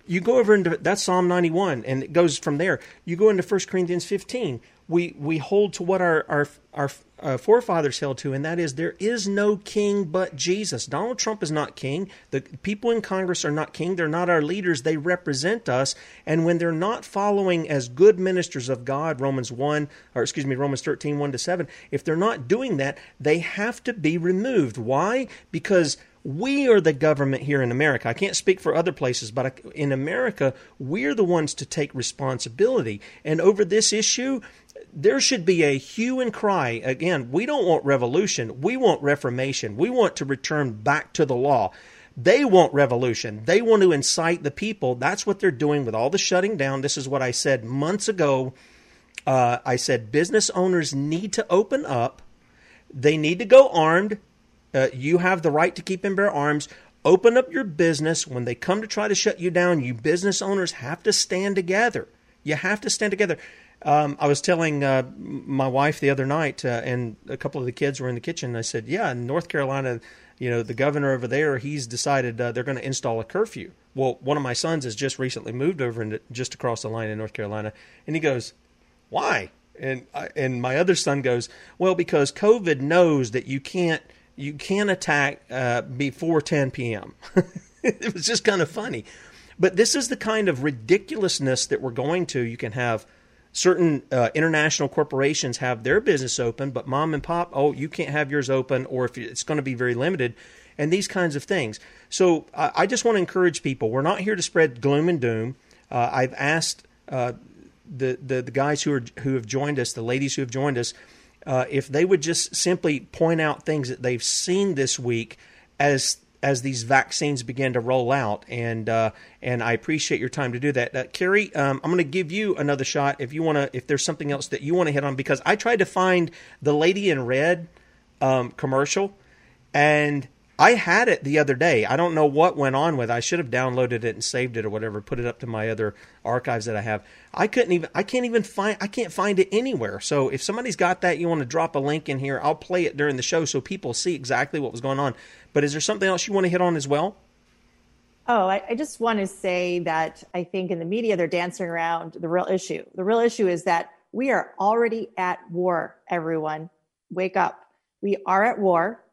Speaker 1: You go over into that's Psalm 91 and it goes from there. You go into 1 Corinthians 15 we we hold to what our our our uh, forefathers held to, and that is there is no king but Jesus. Donald Trump is not king. The people in Congress are not king. They're not our leaders. They represent us. And when they're not following as good ministers of God, Romans 1, or excuse me, Romans 13, 1 to 7, if they're not doing that, they have to be removed. Why? Because we are the government here in America. I can't speak for other places, but in America, we're the ones to take responsibility. And over this issue, there should be a hue and cry. Again, we don't want revolution. We want reformation. We want to return back to the law. They want revolution. They want to incite the people. That's what they're doing with all the shutting down. This is what I said months ago. Uh, I said business owners need to open up. They need to go armed. Uh, you have the right to keep and bear arms. Open up your business. When they come to try to shut you down, you business owners have to stand together. You have to stand together. Um, I was telling uh, my wife the other night, uh, and a couple of the kids were in the kitchen. I said, "Yeah, in North Carolina, you know, the governor over there, he's decided uh, they're going to install a curfew." Well, one of my sons has just recently moved over into, just across the line in North Carolina, and he goes, "Why?" And I, and my other son goes, "Well, because COVID knows that you can't you can't attack uh, before 10 p.m." it was just kind of funny, but this is the kind of ridiculousness that we're going to. You can have certain uh, international corporations have their business open, but mom and pop, oh, you can't have yours open, or if it's going to be very limited, and these kinds of things. So I, I just want to encourage people. We're not here to spread gloom and doom. Uh, I've asked uh, the, the the guys who are who have joined us, the ladies who have joined us, uh, if they would just simply point out things that they've seen this week as as these vaccines begin to roll out. And uh, and I appreciate your time to do that. Uh, Carrie, um, I'm going to give you another shot if you want to. If there's something else that you want to hit on, because I tried to find the Lady in Red um, commercial, and I had it the other day. I don't know what went on with. it. I should have downloaded it and saved it or whatever, put it up to my other archives that I have. I couldn't even. I can't even find. I can't find it anywhere. So if somebody's got that, you want to drop a link in here, I'll play it during the show so people see exactly what was going on. But is there something else you want to hit on as well?
Speaker 5: Oh, I, I, just want to say that I think in the media they're dancing around the real issue. The real issue is that we are already at war, everyone. Wake up. We are at war.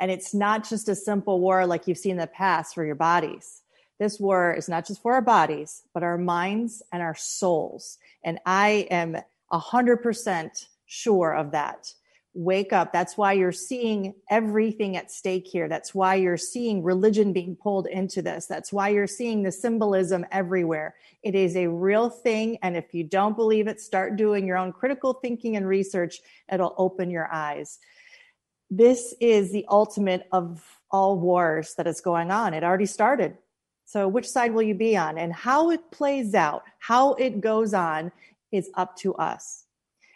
Speaker 5: And it's not just a simple war like you've seen in the past for your bodies. This war is not just for our bodies, but our minds and our souls. And I am 100% sure of that. Wake up. That's why you're seeing everything at stake here. That's why you're seeing religion being pulled into this. That's why you're seeing the symbolism everywhere. It is a real thing. And if you don't believe it, start doing your own critical thinking and research. It'll open your eyes. This is the ultimate of all wars that is going on. It already started. So, which side will you be on? And how it plays out, how it goes on, is up to us.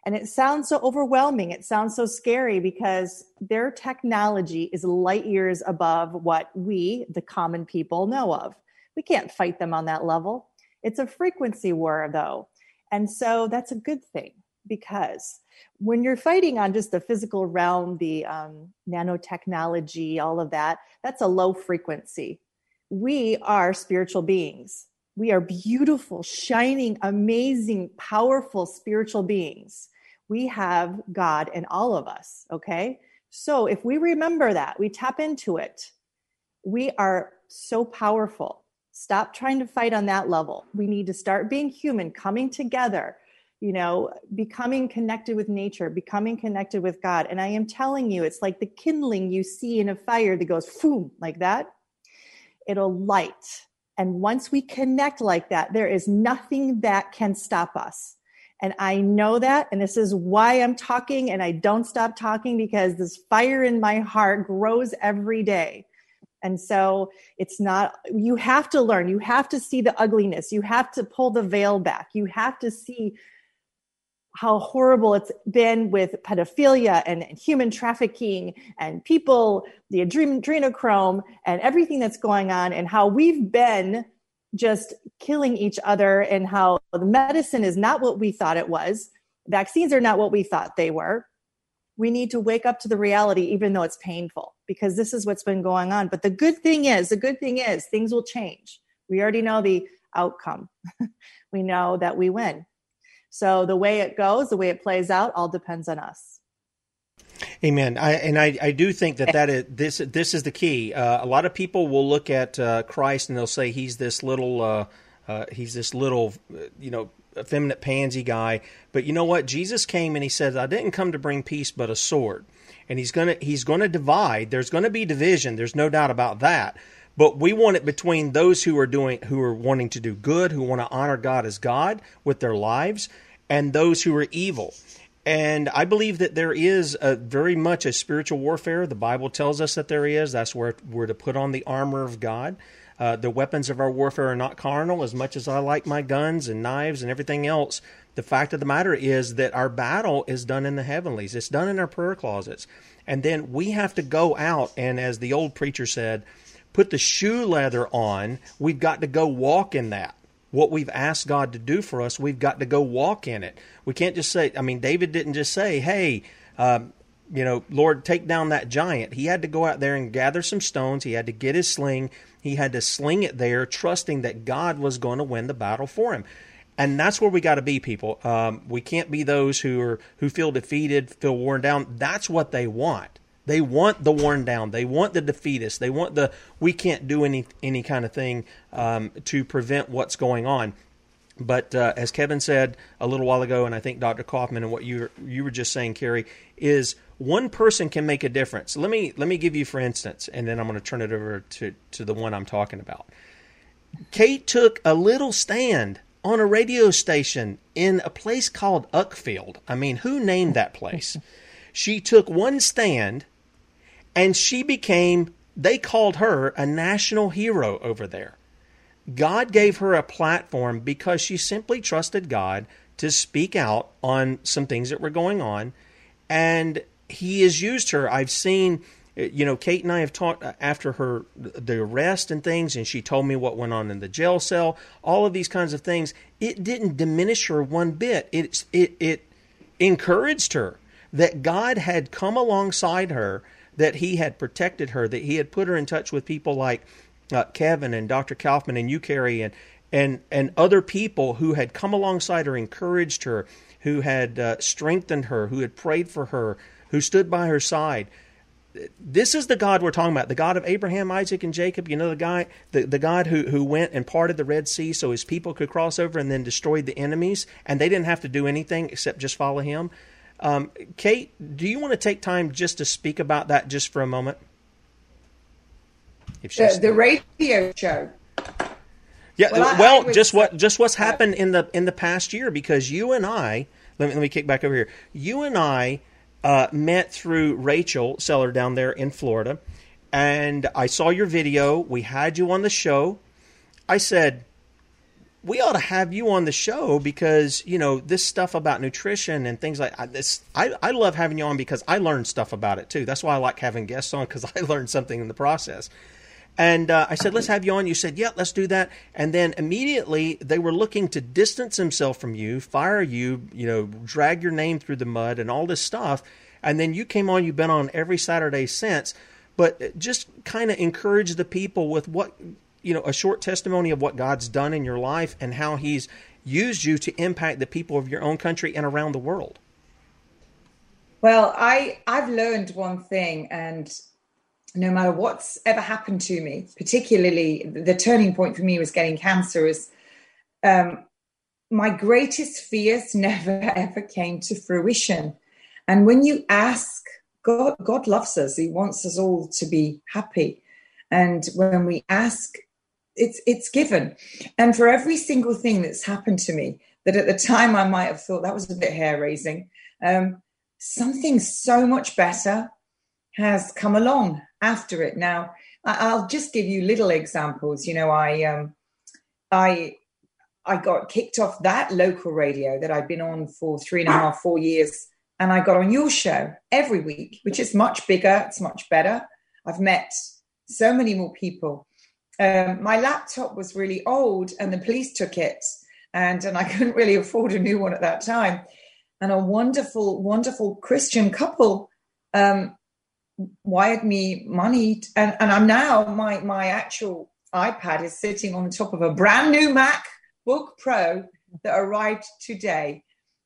Speaker 5: And it sounds so overwhelming. It sounds so scary because their technology is light years above what we, the common people, know of. We can't fight them on that level. It's a frequency war, though. And so that's a good thing because when you're fighting on just the physical realm, the um, nanotechnology, all of that, that's a low frequency. We are spiritual beings. We are beautiful, shining, amazing, powerful spiritual beings. We have God in all of us, okay? So if we remember that, we tap into it, we are so powerful. Stop trying to fight on that level. We need to start being human, coming together, you know, becoming connected with nature, becoming connected with God. And I am telling you, it's like the kindling you see in a fire that goes boom, like that. It'll light. And once we connect like that, there is nothing that can stop us. And I know that. And this is why I'm talking and I don't stop talking because this fire in my heart grows every day. And so it's not, you have to learn, you have to see the ugliness, you have to pull the veil back, you have to see how horrible it's been with pedophilia and, human trafficking and people, the adrenochrome and everything that's going on, and how we've been just killing each other, and how the medicine is not what we thought it was. Vaccines are not what we thought they were. We need to wake up to the reality, even though it's painful, because this is what's been going on. But the good thing is, the good thing is, things will change. We already know the outcome. we know that we win so the way it goes, the way it plays out, all depends on us.
Speaker 1: Amen. I, and I, I do think that that is this this is the key. Uh, a lot of people will look at uh, Christ and they'll say he's this little uh, uh he's this little uh, you know effeminate pansy guy. But you know what? Jesus came and he said, "I didn't come to bring peace, but a sword." And he's gonna he's gonna divide. There's gonna be division. There's no doubt about that. But we want it between those who are doing who are wanting to do good, who want to honor God as God with their lives, and those who are evil. And I believe that there is a, very much a spiritual warfare. The Bible tells us that there is. That's where we're to put on the armor of God. Uh, the weapons of our warfare are not carnal. As much as I like my guns and knives and everything else, the fact of the matter is that our battle is done in the heavenlies. It's done in our prayer closets. And then we have to go out and, as the old preacher said, put the shoe leather on, we've got to go walk in that. What we've asked God to do for us, we've got to go walk in it. We can't just say, I mean, David didn't just say, hey, um, you know, Lord, take down that giant. He had to go out there and gather some stones. He had to get his sling. He had to sling it there, trusting that God was going to win the battle for him. And that's where we got to be, people. Um, we can't be those who are who feel defeated, feel worn down. That's what they want. They want the worn down. They want the defeatist. They want the we can't do any any kind of thing um, to prevent what's going on. But uh, as Kevin said a little while ago, and I think Dr. Kaufman and what you you were just saying, Carrie, is one person can make a difference. Let me let me give you for instance, and then I'm going to turn it over to to the one I'm talking about. Kate took a little stand on a radio station in a place called Uckfield. I mean, who named that place? she took one stand and she became, they called her a national hero over there. God gave her a platform because she simply trusted God to speak out on some things that were going on. And He has used her. I've seen, you know, Kate and I have talked after her, the arrest and things, and she told me what went on in the jail cell, all of these kinds of things. It didn't diminish her one bit. It, it, it encouraged her that God had come alongside her that he had protected her, that he had put her in touch with people like uh, Kevin and Dr. Kaufman and you, Carrie, and and and other people who had come alongside her, encouraged her, who had uh, strengthened her, who had prayed for her, who stood by her side. this is the God we're talking about, the God of Abraham, Isaac, and Jacob. You know, the guy, the, the God who, who went and parted the Red Sea so his people could cross over and then destroyed the enemies, and they didn't have to do anything except just follow him. Um, Kate, do you want to take time just to speak about that just for a moment?
Speaker 2: If the, the radio show.
Speaker 1: Yeah, well, I, well I just what just what's happened in the in the past year because you and I let me let me kick back over here. You and I uh, met through Rachel Seller down there in Florida, and I saw your video. We had you on the show. I said, we ought to have you on the show because you know this stuff about nutrition and things like this. I, I love having you on because I learned stuff about it too. That's why I like having guests on because I learned something in the process. And uh, I said, let's have you on. You said, yeah, let's do that. And then immediately they were looking to distance themselves from you, fire you, you know, drag your name through the mud and all this stuff. And then you came on, you've been on every Saturday since. But just kind of encourage the people with what, you know, a short testimony of what God's done in your life and how He's used you to impact the people of your own country and around the world.
Speaker 2: Well, I I've learned one thing, and no matter what's ever happened to me, particularly the turning point for me was getting cancer, is um, my greatest fears never ever came to fruition. And when you ask, God, God loves us. He wants us all to be happy. And when we ask, it's it's given. And for every single thing that's happened to me, that at the time I might have thought that was a bit hair raising, um, something so much better has come along after it. Now, I'll just give you little examples. You know, I um, I I got kicked off that local radio that I'd been on for three and a half, four years, and I got on your show every week, which is much bigger. It's much better. I've met so many more people. Um, my laptop was really old, and the police took it, and and I couldn't really afford a new one at that time. And a wonderful, wonderful Christian couple um, wired me money and, and i'm now my my actual ipad is sitting on the top of a brand new macbook pro that arrived today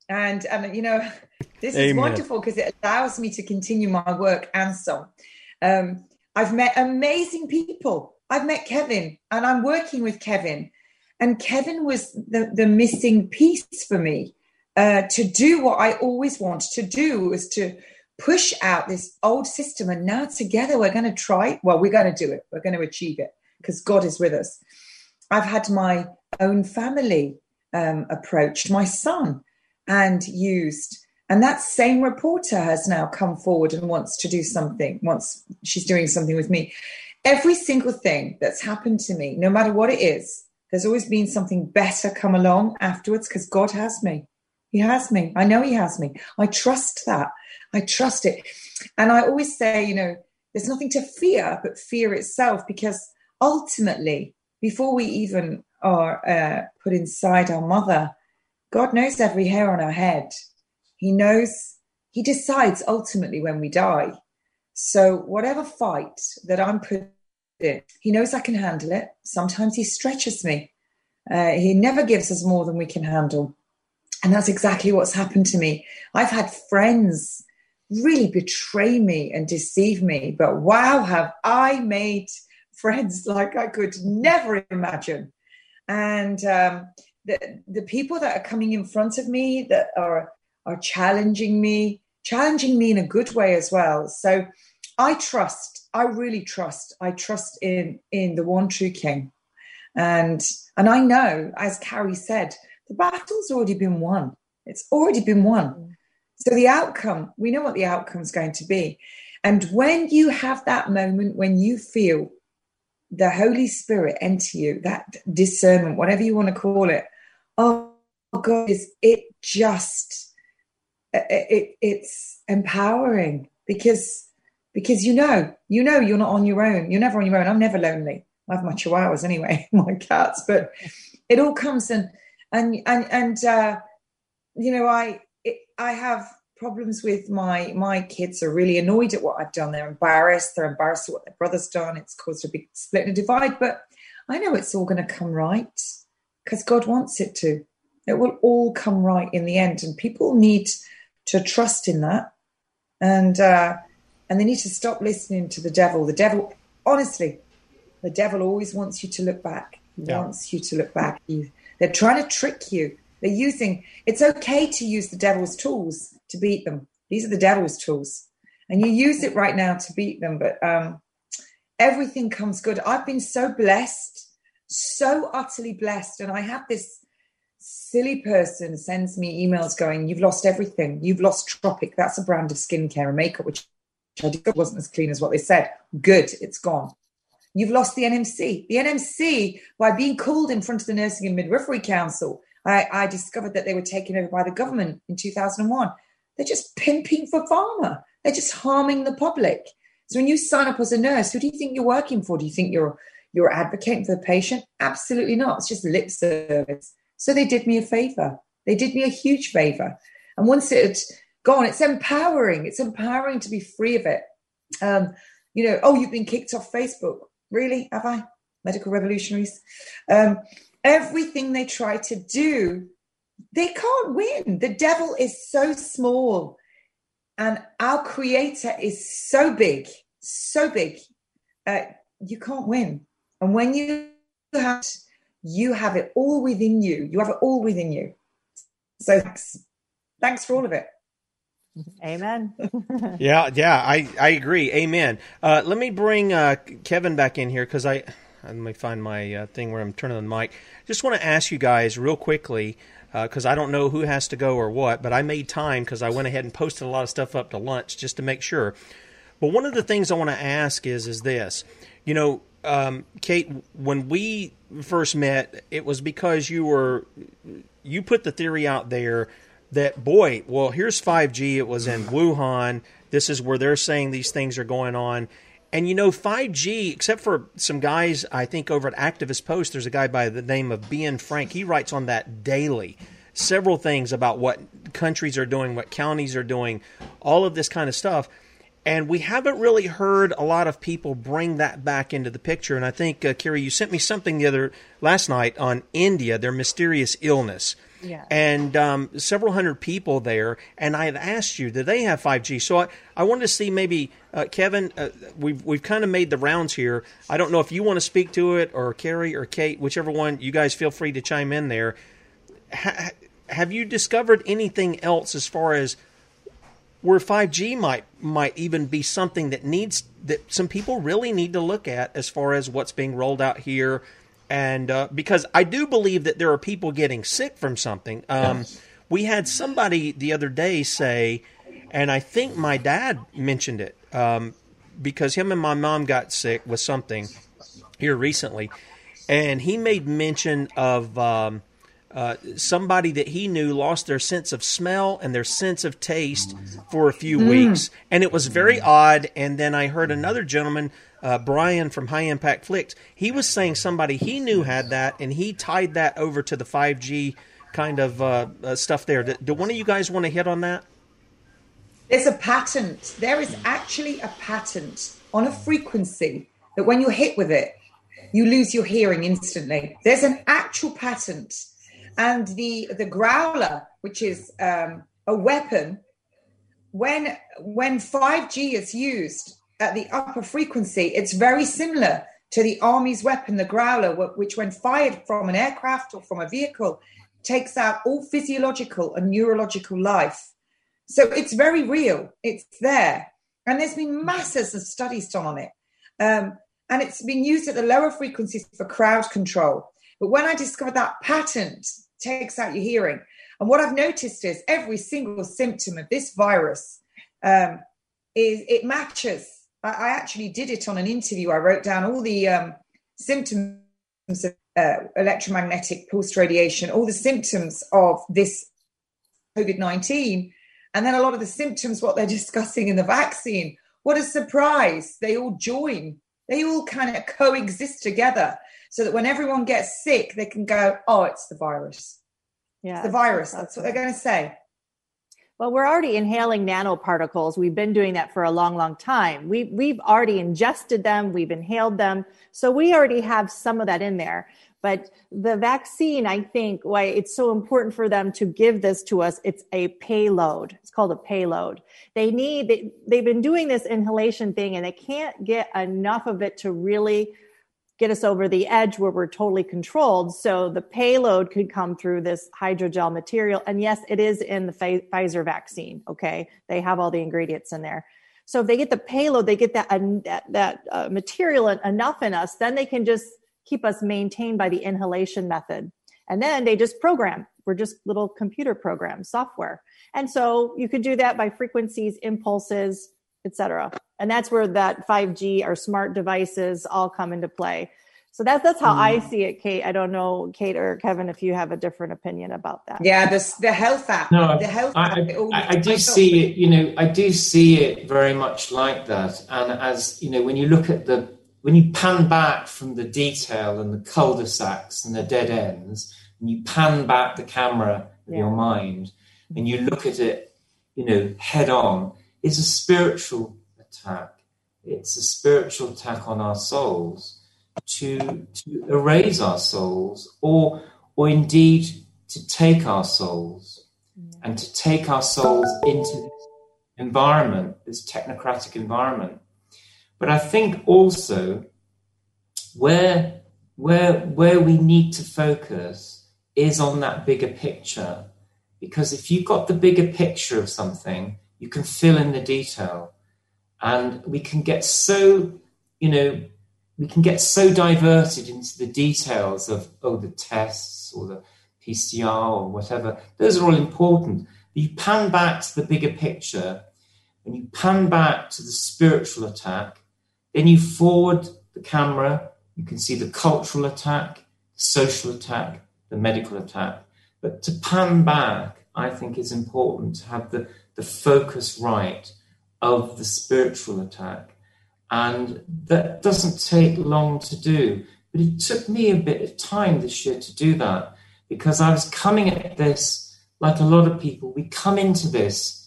Speaker 2: and and you know this Amen. is wonderful because it allows me to continue my work and so um, i've met amazing people i've met kevin and i'm working with kevin and kevin was the, the missing piece for me uh, to do what i always wanted to do was to push out this old system. And now together we're going to try. Well, we're going to do it. We're going to achieve it because God is with us. I've had my own family um, approached, my son, and used. And that same reporter has now come forward and wants to do something, wants she's doing something with me. Every single thing that's happened to me, no matter what it is, there's always been something better come along afterwards because God has me. He has me. I know He has me. I trust that. I trust it. And I always say, you know, there's nothing to fear but fear itself because ultimately, before we even are uh, put inside our mother, God knows every hair on our head. He knows, He decides ultimately when we die. So, whatever fight that I'm put in, He knows I can handle it. Sometimes He stretches me. Uh, he never gives us more than we can handle. And that's exactly what's happened to me. I've had friends really betray me and deceive me. But wow, have I made friends like I could never imagine. And um, the, the people that are coming in front of me that are, are challenging me, challenging me in a good way as well. So I trust, I really trust, I trust in, in the one true King. And, and I know, as Carrie said, the battle's already been won. It's already been won. Mm. So the outcome, we know what the outcome's going to be. And when you have that moment when you feel the Holy Spirit enter you, that discernment, whatever you want to call it, oh God, is it just it, it's empowering because because you know you know you're not on your own. You're never on your own. I'm never lonely. I have my chihuahuas anyway, my cats, but it all comes and and and and uh, you know I it, I have problems with my my kids are really annoyed at what I've done. They're embarrassed. They're embarrassed at what their brother's done. It's caused a big split and a divide. But I know it's all going to come right because God wants it to. It will all come right in the end, and people need to trust in that. And uh, and they need to stop listening to the devil. The devil, honestly, the devil always wants you to look back. He yeah. wants you to look back. they're trying to trick you. They're using, it's okay to use the devil's tools to beat them. These are the devil's tools. And you use it right now to beat them. But um, everything comes good. I've been so blessed, so utterly blessed. And I have this silly person sends me emails going, You've lost everything. You've lost Tropic. That's a brand of skincare and makeup, which I did wasn't as clean as what they said. Good, it's gone. You've lost the NMC. The NMC, by being called in front of the Nursing and Midwifery Council, I, I discovered that they were taken over by the government in 2001. They're just pimping for pharma. They're just harming the public. So when you sign up as a nurse, who do you think you're working for? Do you think you're you're advocating for the patient? Absolutely not. It's just lip service. So they did me a favor. They did me a huge favor. And once it gone, it's empowering. It's empowering to be free of it. Um, you know, oh, you've been kicked off Facebook. Really? Have I? Medical revolutionaries. Um, everything they try to do, they can't win. The devil is so small, and our creator is so big, so big. Uh, you can't win. And when you have, you have it all within you. You have it all within you. So thanks, thanks for all of it.
Speaker 5: Amen.
Speaker 1: yeah, yeah, I, I agree. Amen. Uh, let me bring uh, Kevin back in here because I let me find my uh, thing where I'm turning the mic. Just want to ask you guys real quickly because uh, I don't know who has to go or what, but I made time because I went ahead and posted a lot of stuff up to lunch just to make sure. But one of the things I want to ask is is this, you know, um, Kate, when we first met, it was because you were you put the theory out there that boy, well, here's 5G. It was in Wuhan. This is where they're saying these things are going on. And you know, 5G, except for some guys, I think over at Activist Post, there's a guy by the name of Ben Frank. He writes on that daily. Several things about what countries are doing, what counties are doing, all of this kind of stuff. And we haven't really heard a lot of people bring that back into the picture. And I think, uh, Carrie, you sent me something the other last night on India, their mysterious illness. Yeah. And um, several hundred people there. And I had asked you, do they have 5G? So I, I wanted to see maybe, uh, Kevin, uh, we've, we've kind of made the rounds here. I don't know if you want to speak to it or Carrie or Kate, whichever one, you guys feel free to chime in there. Ha- have you discovered anything else as far as where 5G might might even be something that needs that some people really need to look at as far as what's being rolled out here, and uh, because I do believe that there are people getting sick from something. Um, yes. We had somebody the other day say, and I think my dad mentioned it um, because him and my mom got sick with something here recently, and he made mention of. Um, uh, somebody that he knew lost their sense of smell and their sense of taste for a few mm. weeks, and it was very odd. And then I heard another gentleman, uh, Brian from High Impact Flix, he was saying somebody he knew had that, and he tied that over to the five G kind of uh, uh, stuff there. Do, do one of you guys want to hit on that?
Speaker 2: There's a patent. There is actually a patent on a frequency that when you hit with it, you lose your hearing instantly. There's an actual patent and the the growler, which is um, a weapon, when when 5G is used at the upper frequency, it's very similar to the army's weapon, the growler, which when fired from an aircraft or from a vehicle, takes out all physiological and neurological life. So it's very real. It's there. And there's been masses of studies done on it. Um, and it's been used at the lower frequencies for crowd control. But when I discovered that patent takes out your hearing, and what I've noticed is every single symptom of this virus um, is it matches. I, I, actually did it on an interview. I wrote down all the um, symptoms of uh, electromagnetic pulse radiation, all the symptoms of this COVID 19, and then a lot of the symptoms, what they're discussing in the vaccine. What a surprise. They all join, they all kind of coexist together so that when everyone gets sick, they can go, oh, it's the virus. Yeah. It's the virus. That's what they're going to say.
Speaker 5: Well, we're already inhaling nanoparticles. We've been doing that for a long, long time. We, we've already ingested them, we've inhaled them. So we already have some of that in there. But the vaccine, I think, why it's so important for them to give this to us, it's a payload. It's called a payload. They need, they, they've been doing this inhalation thing and they can't get enough of it to really get us over the edge where we're totally controlled. So the payload could come through this hydrogel material. And yes, it is in the Pfizer vaccine. Okay. They have all the ingredients in there. So if they get the payload, they get that, that, that uh, material enough in us, then they can just keep us maintained by the inhalation method. And then they just program. We're just little computer programs, software. And so you could do that by frequencies, impulses, etc. And that's where that 5G or smart devices all come into play. So that's that's how mm. I see it, Kate. I don't know, Kate or Kevin, if you have a different opinion about that.
Speaker 2: Yeah, this the health app.
Speaker 4: No,
Speaker 2: the health
Speaker 4: I, app, I, I do see it. You know, I do see it very much like that. And as you know, when you look at the when you pan back from the detail and the cul-de-sacs and the dead ends, and you pan back the camera of yeah. your mind, and you look at it, you know, head on, it's a spiritual attack. It's a spiritual attack on our souls to to erase our souls, or or indeed to take our souls and to take our souls into this environment, this technocratic environment but I think also where where where we need to focus is on that bigger picture. Because if you've got the bigger picture of something, you can fill in the detail. And we can get so, you know, we can get so diverted into the details of, oh, the tests or the PCR or whatever. Those are all important. You pan back to the bigger picture and you pan back to the spiritual attack then you forward the camera, you can see the cultural attack, the social attack, the medical attack. But to pan back, I think is important to have the, the focus right of the spiritual attack. And that doesn't take long to do. But it took me a bit of time this year to do that because I was coming at this like a lot of people. We come into this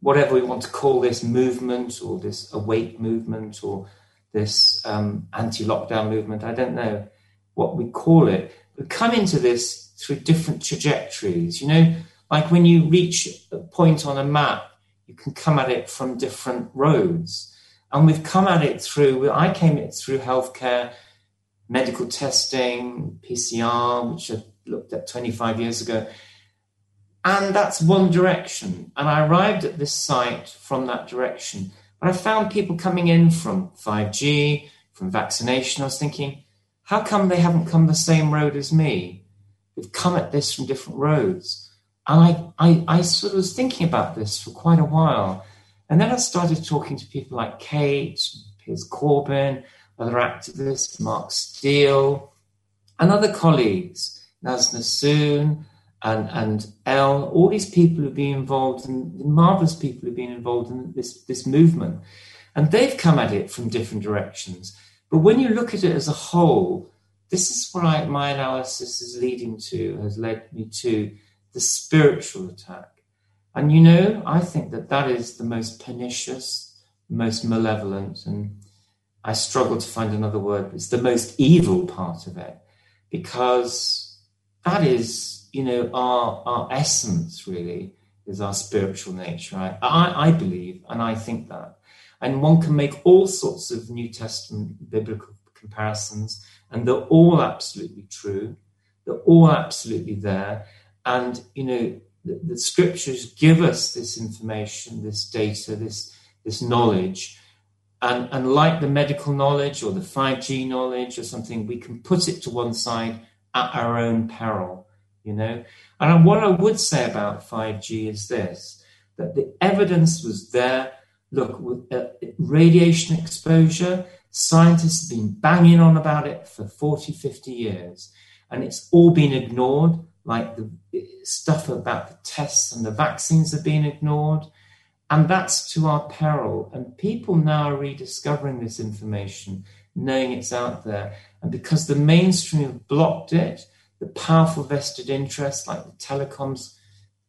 Speaker 4: whatever we want to call this movement or this awake movement or this um, anti-lockdown movement, I don't know what we call it. We come into this through different trajectories. You know, like when you reach a point on a map, you can come at it from different roads. And we've come at it through, I came at it through healthcare, medical testing, PCR, which I looked at 25 years ago. And that's one direction. And I arrived at this site from that direction. But I found people coming in from 5G, from vaccination. I was thinking, how come they haven't come the same road as me? They've come at this from different roads. And I, I, I sort of was thinking about this for quite a while. And then I started talking to people like Kate, Piers Corbyn, other activists, Mark Steele, and other colleagues, Naz Nassoon, and and El, all these people who've been involved, and marvelous people who've been involved in this this movement, and they've come at it from different directions. But when you look at it as a whole, this is what I, my analysis is leading to, has led me to the spiritual attack. And you know, I think that that is the most pernicious, most malevolent, and I struggle to find another word. It's the most evil part of it because that is you know, our, our essence really is our spiritual nature. I, I, I believe, and I think that. And one can make all sorts of New Testament biblical comparisons, and they're all absolutely true. They're all absolutely there. And, you know, the, the scriptures give us this information, this data, this, this knowledge. And, and like the medical knowledge or the 5G knowledge or something, we can put it to one side at our own peril you know. And what I would say about 5G is this that the evidence was there. Look, with uh, radiation exposure, scientists have been banging on about it for 40, 50 years, and it's all been ignored. Like the stuff about the tests and the vaccines have been ignored. And that's to our peril. And people now are rediscovering this information, knowing it's out there. And because the mainstream have blocked it, the powerful vested interests like the telecoms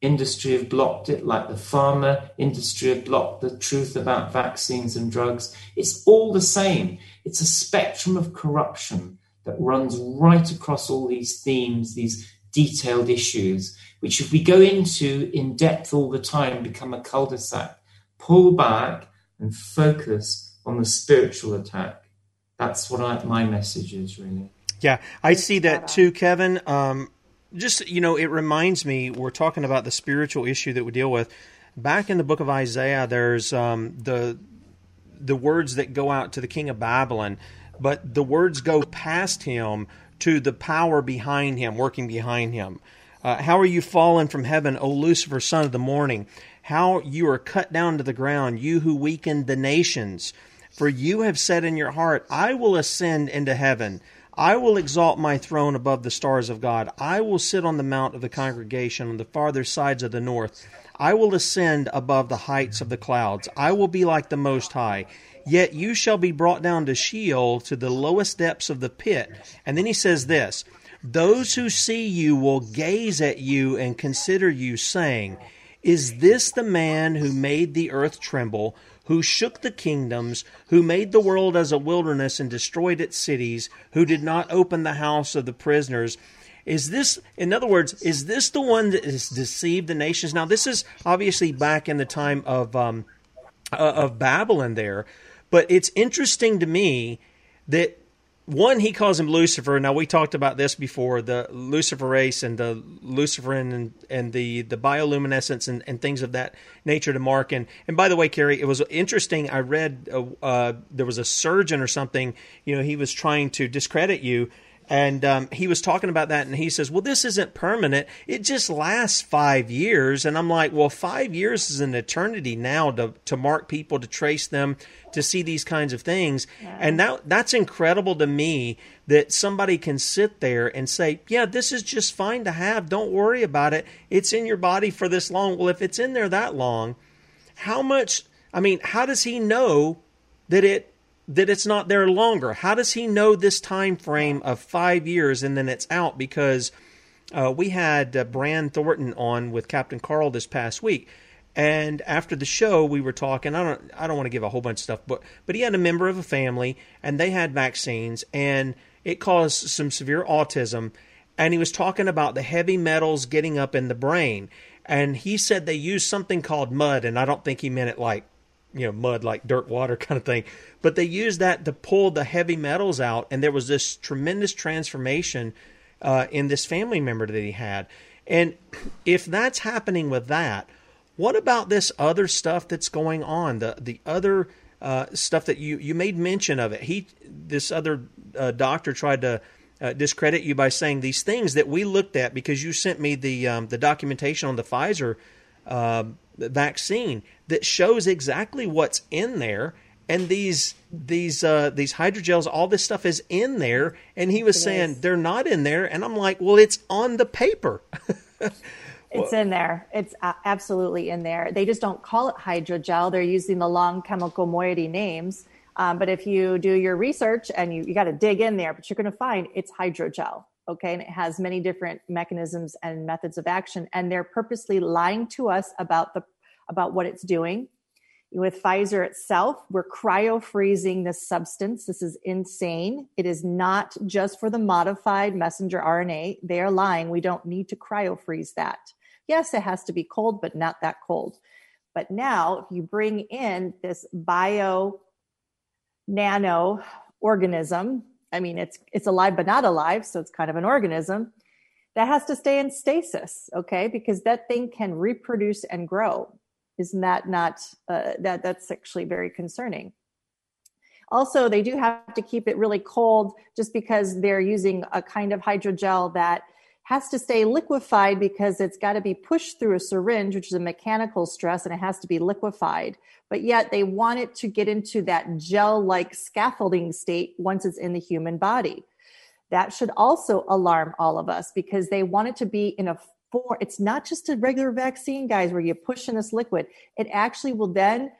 Speaker 4: industry have blocked it, like the pharma industry have blocked the truth about vaccines and drugs. It's all the same. It's a spectrum of corruption, that runs right across all these themes, these detailed issues, which if we go into in depth all the time, become a cul-de-sac. Pull back and focus on the spiritual attack. That's what I, my message is really.
Speaker 1: Yeah, I see that too, Kevin. Um, just you know, it reminds me we're talking about the spiritual issue that we deal with. Back in the book of Isaiah, there's um, the the words that go out to the king of Babylon, but the words go past him to the power behind him, working behind him. Uh, how are you fallen from heaven, O Lucifer, son of the morning? How you are cut down to the ground, you who weakened the nations. For you have said in your heart, I will ascend into heaven. I will exalt my throne above the stars of God. I will sit on the mount of the congregation on the farther sides of the north. I will ascend above the heights of the clouds. I will be like the Most High. Yet you shall be brought down to Sheol, to the lowest depths of the pit. And then he says this Those who see you will gaze at you and consider you, saying, Is this the man who made the earth tremble? who shook the kingdoms, who made the world as a wilderness and destroyed its cities, who did not open the house of the prisoners, is this, in other words, is this the one that has deceived the nations? Now, this is obviously back in the time of um, uh, of Babylon there, but it's interesting to me that one he calls him Lucifer. Now we talked about this before the Luciferase and the Luciferin and, and the the bioluminescence and, and things of that nature to Mark. And and by the way, Carrie, it was interesting. I read uh, uh, there was a surgeon or something. You know, he was trying to discredit you and um, he was talking about that, and he says, "Well, this isn't permanent; it just lasts five years." And I'm like, "Well, five years is an eternity now to to mark people, to trace them, to see these kinds of things." Yeah. And that that's incredible to me that somebody can sit there and say, "Yeah, this is just fine to have. Don't worry about it. It's in your body for this long." Well, if it's in there that long, how much? I mean, how does he know that it that it's not there longer? How does he know this time frame of five years and then it's out? Because uh, we had uh, Brand Thornton on with Captain Carl this past week, and after the show we were talking. I don't I don't want to give a whole bunch of stuff, but but he had a member of a family and they had vaccines and it caused some severe autism, and he was talking about the heavy metals getting up in the brain. And he said they used something called mud, and I don't think he meant it like you know mud like dirt water kind of thing but they used that to pull the heavy metals out and there was this tremendous transformation uh, in this family member that he had and if that's happening with that what about this other stuff that's going on the the other uh, stuff that you you made mention of it he this other uh, doctor tried to uh, discredit you by saying these things that we looked at because you sent me the um, the documentation on the Pfizer uh, vaccine that shows exactly what's in there and these these uh, these hydrogels, all this stuff is in there. And he was it saying is. they're not in there, and I'm like, well, it's on the paper.
Speaker 5: it's in there. It's absolutely in there. They just don't call it hydrogel. They're using the long chemical moiety names. Um, but if you do your research and you, you got to dig in there, but you're going to find it's hydrogel. Okay. And it has many different mechanisms and methods of action. And they're purposely lying to us about the about what it's doing. With Pfizer itself, we're cryo freezing this substance. This is insane. It is not just for the modified messenger RNA. They are lying. We don't need to cryo freeze that. Yes, it has to be cold, but not that cold. But now, if you bring in this bio nano organism, I mean, it's it's alive but not alive, so it's kind of an organism that has to stay in stasis, okay? Because that thing can reproduce and grow. Isn't that not uh, that that's actually very concerning? Also, they do have to keep it really cold just because they're using a kind of hydrogel that has to stay liquefied because it's got to be pushed through a syringe, which is a mechanical stress, and it has to be liquefied. But yet they want it to get into that gel like scaffolding state once it's in the human body. That should also alarm all of us because they want it to be in a form. it's not just a regular vaccine guys where you push in this liquid it actually will then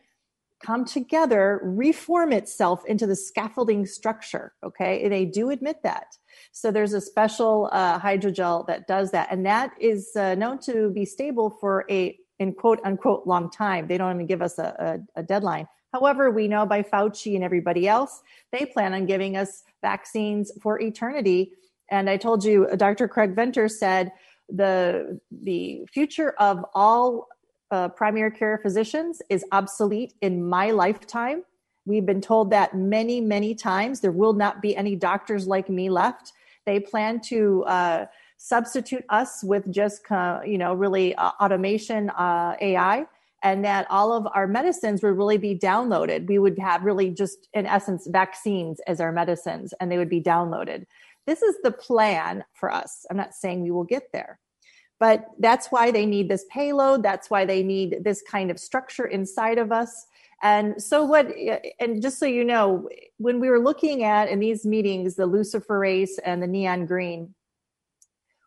Speaker 5: come together reform itself into the scaffolding structure okay they do admit that so there's a special uh, hydrogel that does that and that is uh, known to be stable for a in quote unquote long time they don't even give us a, a, a deadline However, we know by Fauci and everybody else, they plan on giving us vaccines for eternity. And I told you, Dr. Craig Venter said the the future of all uh, primary care physicians is obsolete in my lifetime. We've been told that many, many times. There will not be any doctors like me left. They plan to uh, substitute us with just, you know, really uh, automation, uh, AI, and that all of our medicines would really be downloaded. We would have really just, in essence, vaccines as our medicines, and they would be downloaded. This is the plan for us. I'm not saying we will get there, but that's why they need this payload. That's why they need this kind of structure inside of us. And so, what, and just so you know, when we were looking at in these meetings, the luciferase and the neon green,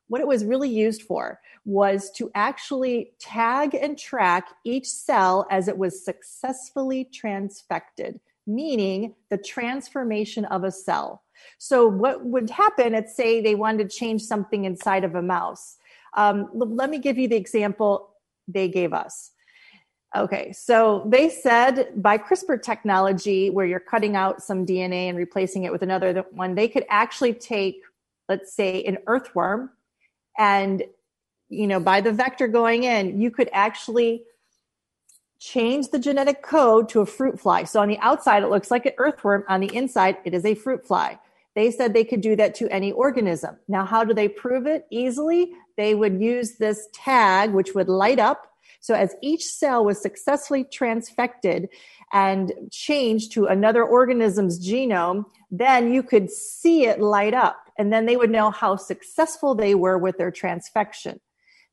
Speaker 5: what it was really used for was to actually tag and track each cell as it was successfully transfected, meaning the transformation of a cell. So, what would happen? Let's say they wanted to change something inside of a mouse. Um, let me give you the example they gave us. Okay, so they said by CRISPR technology, where you're cutting out some DNA and replacing it with another one, they could actually take, let's say, an earthworm, and you know, by the vector going in, you could actually change the genetic code to a fruit fly. So on the outside, it looks like an earthworm. On the inside, it is a fruit fly. They said they could do that to any organism. Now, how do they prove it? Easily, they would use this tag, which would light up. So as each cell was successfully transfected and changed to another organism's genome, then you could see it light up. And then they would know how successful they were with their transfection.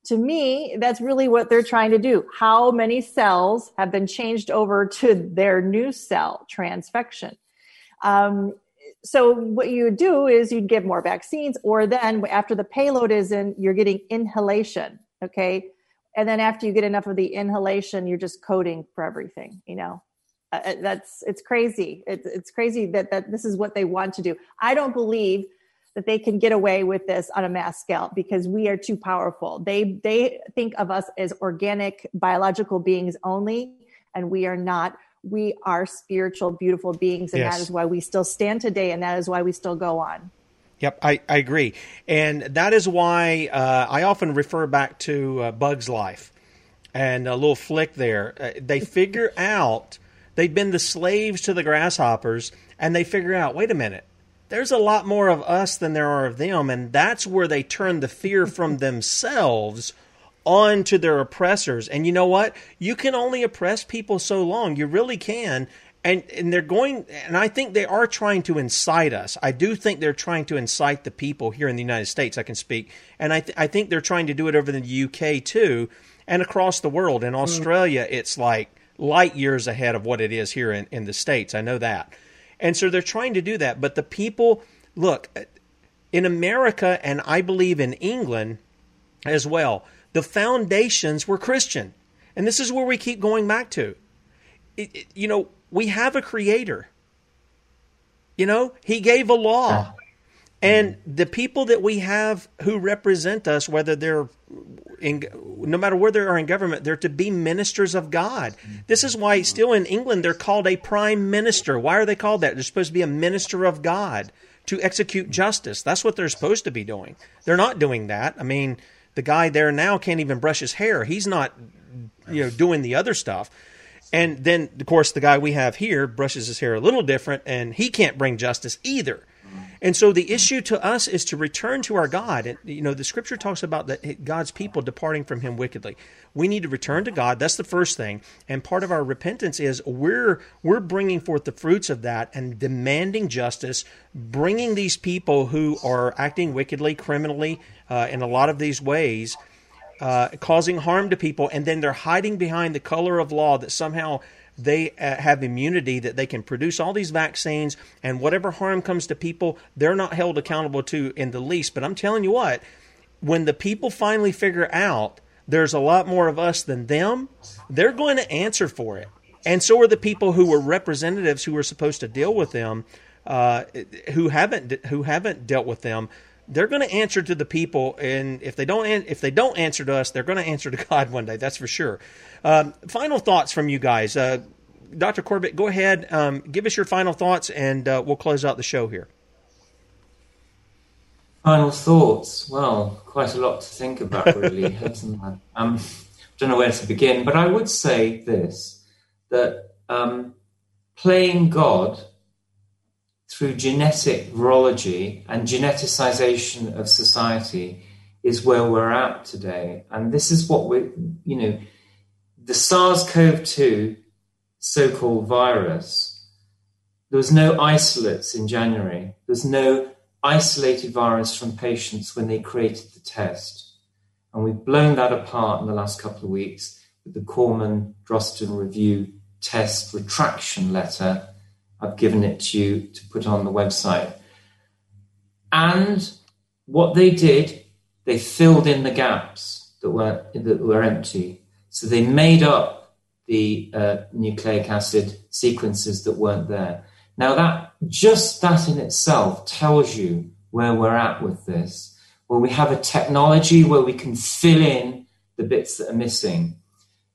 Speaker 5: To me, that's really what they're trying to do. How many cells have been changed over to their new cell transfection? Um, so what you would do is you'd give more vaccines or then after the payload is in you're getting inhalation okay and then after you get enough of the inhalation you're just coding for everything you know? Uh, uh, that's it's crazy. It's, it's crazy that, that this is what they want to do. I don't believe that they can get away with this on a mass scale because we are too powerful. They they think of us as organic biological beings only and we are not. We are spiritual, beautiful beings, and yes. that is why we still stand today, and that is why we still go on.
Speaker 1: Yep, I, I agree. And that is why uh, I often refer back to uh, Bug's Life and a little flick there. Uh, they figure out they've been the slaves to the grasshoppers, and they figure out wait a minute, there's a lot more of us than there are of them. And that's where they turn the fear from themselves on to their oppressors. And you know what? You can only oppress people so long. You really can. And and they're going and I think they are trying to incite us. I do think they're trying to incite the people here in the United States. I can speak, and I th- I think they're trying to do it over in the UK too, and across the world. In mm. Australia, mm. it's like light years ahead of what it is here in, in the states. I know that, and so they're trying to do that. But the people look in America, and I believe in England as well the foundations were Christian. And this is where we keep going back to. It, it, you know, we have a creator. You know, he gave a law. And the people that we have who represent us, whether they're in, no matter where they are in government, they're to be ministers of God. This is why, still in England, they're called a prime minister. Why are they called that? They're supposed to be a minister of God to execute justice. That's what they're supposed to be doing. They're not doing that. I mean, the guy there now can't even brush his hair. He's not, you know, doing the other stuff. And then, of course, the guy we have here brushes his hair a little different, and he can't bring justice either. And so the issue to us is to return to our God. And, you know, the scripture talks about that God's people departing from him wickedly. We need to return to God. That's the first thing. And part of our repentance is we're, we're bringing forth the fruits of that and demanding justice, bringing these people who are acting wickedly, criminally, uh, in a lot of these ways, uh, causing harm to people. And then they're hiding behind the color of law that somehow they uh, have immunity that they can produce all these vaccines and whatever harm comes to people, they're not held accountable to in the least. But I'm telling you what, when the people finally figure out there's a lot more of us than them, they're going to answer for it. And so are the people who were representatives who were supposed to deal with them, uh, who haven't who haven't dealt with them they're going to answer to the people, and if they don't, if they don't answer to us, they're going to answer to God one day. That's for sure. Um, final thoughts from you guys. Uh, Dr. Corbett, go ahead, um, give us your final thoughts, and uh, we'll close out the show here.
Speaker 4: Final thoughts. Well, quite a lot to think about, really, hasn't there? Um, don't know where to begin, but I would say this that um, playing God through genetic virology and geneticization of society is where we're at today. And this is what we, you know, the SARS CoV 2 so called virus, there was no isolates in January. There's no isolated virus from patients when they created the test. And we've blown that apart in the last couple of weeks with the Corman Drosten review test retraction letter. I've given it to you to put on the website. And what they did, they filled in the gaps that were, that were empty. So they made up the uh, nucleic acid sequences that weren't there. Now that just that in itself tells you where we're at with this, where we have a technology where we can fill in the bits that are missing,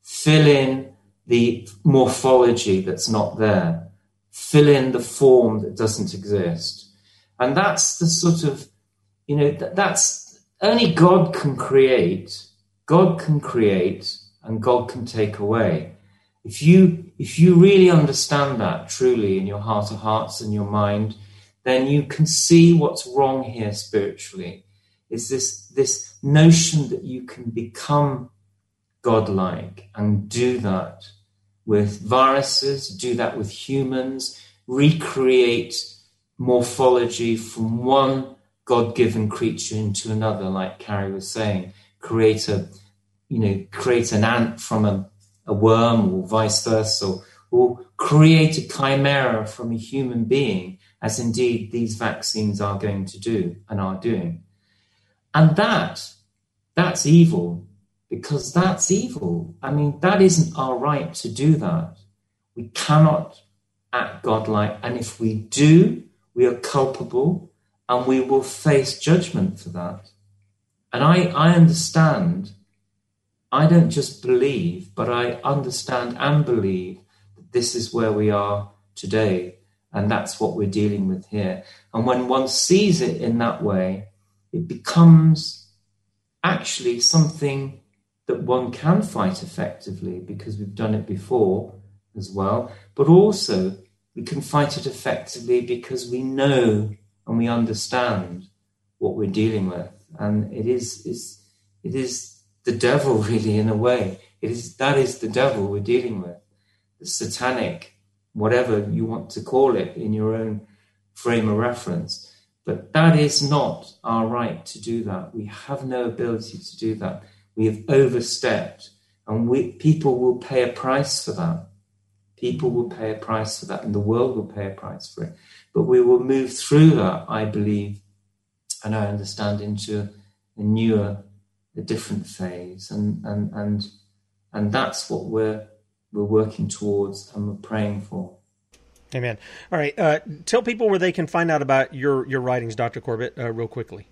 Speaker 4: fill in the morphology that's not there, fill in the form that doesn't exist. And that's the sort of, you know, that's only God can create. God can create and God can take away. If you, if you really understand that truly in your heart of hearts and your mind, then you can see what's wrong here spiritually. Is this, this notion that you can become godlike and do that with viruses, do that with humans, recreate morphology from one God given creature into another, like Carrie was saying, create a, you know, create an ant from a, a worm or vice versa, or, or create a chimera from a human being, as indeed these vaccines are going to do and are doing. And that, that's evil because that's evil. I mean, that isn't our right to do that. We cannot act godlike. And if we do, we are culpable and we will face judgment for that. And I, I understand, I don't just believe, but I understand and believe that this is where we are today. And that's what we're dealing with here. And when one sees it in that way, it becomes actually something that one can fight effectively because we've done it before as well, but also we can fight it effectively because we know and we understand what we're dealing with. And it is, is it is the devil really in a way. It is that is the devil we're dealing with. The satanic, whatever you want to call it in your own frame of reference. But that is not our right to do that. We have no ability to do that. We have overstepped, and we, people will pay a price for that. People will pay a price for that, and the world will pay a price for it. But we will move through that, I believe, and I understand, into a newer, a different phase, and and and and that's what we're we're working towards and we're praying for.
Speaker 1: Amen. All right, uh, tell people where they can find out about your your writings, Doctor Corbett, uh, real quickly.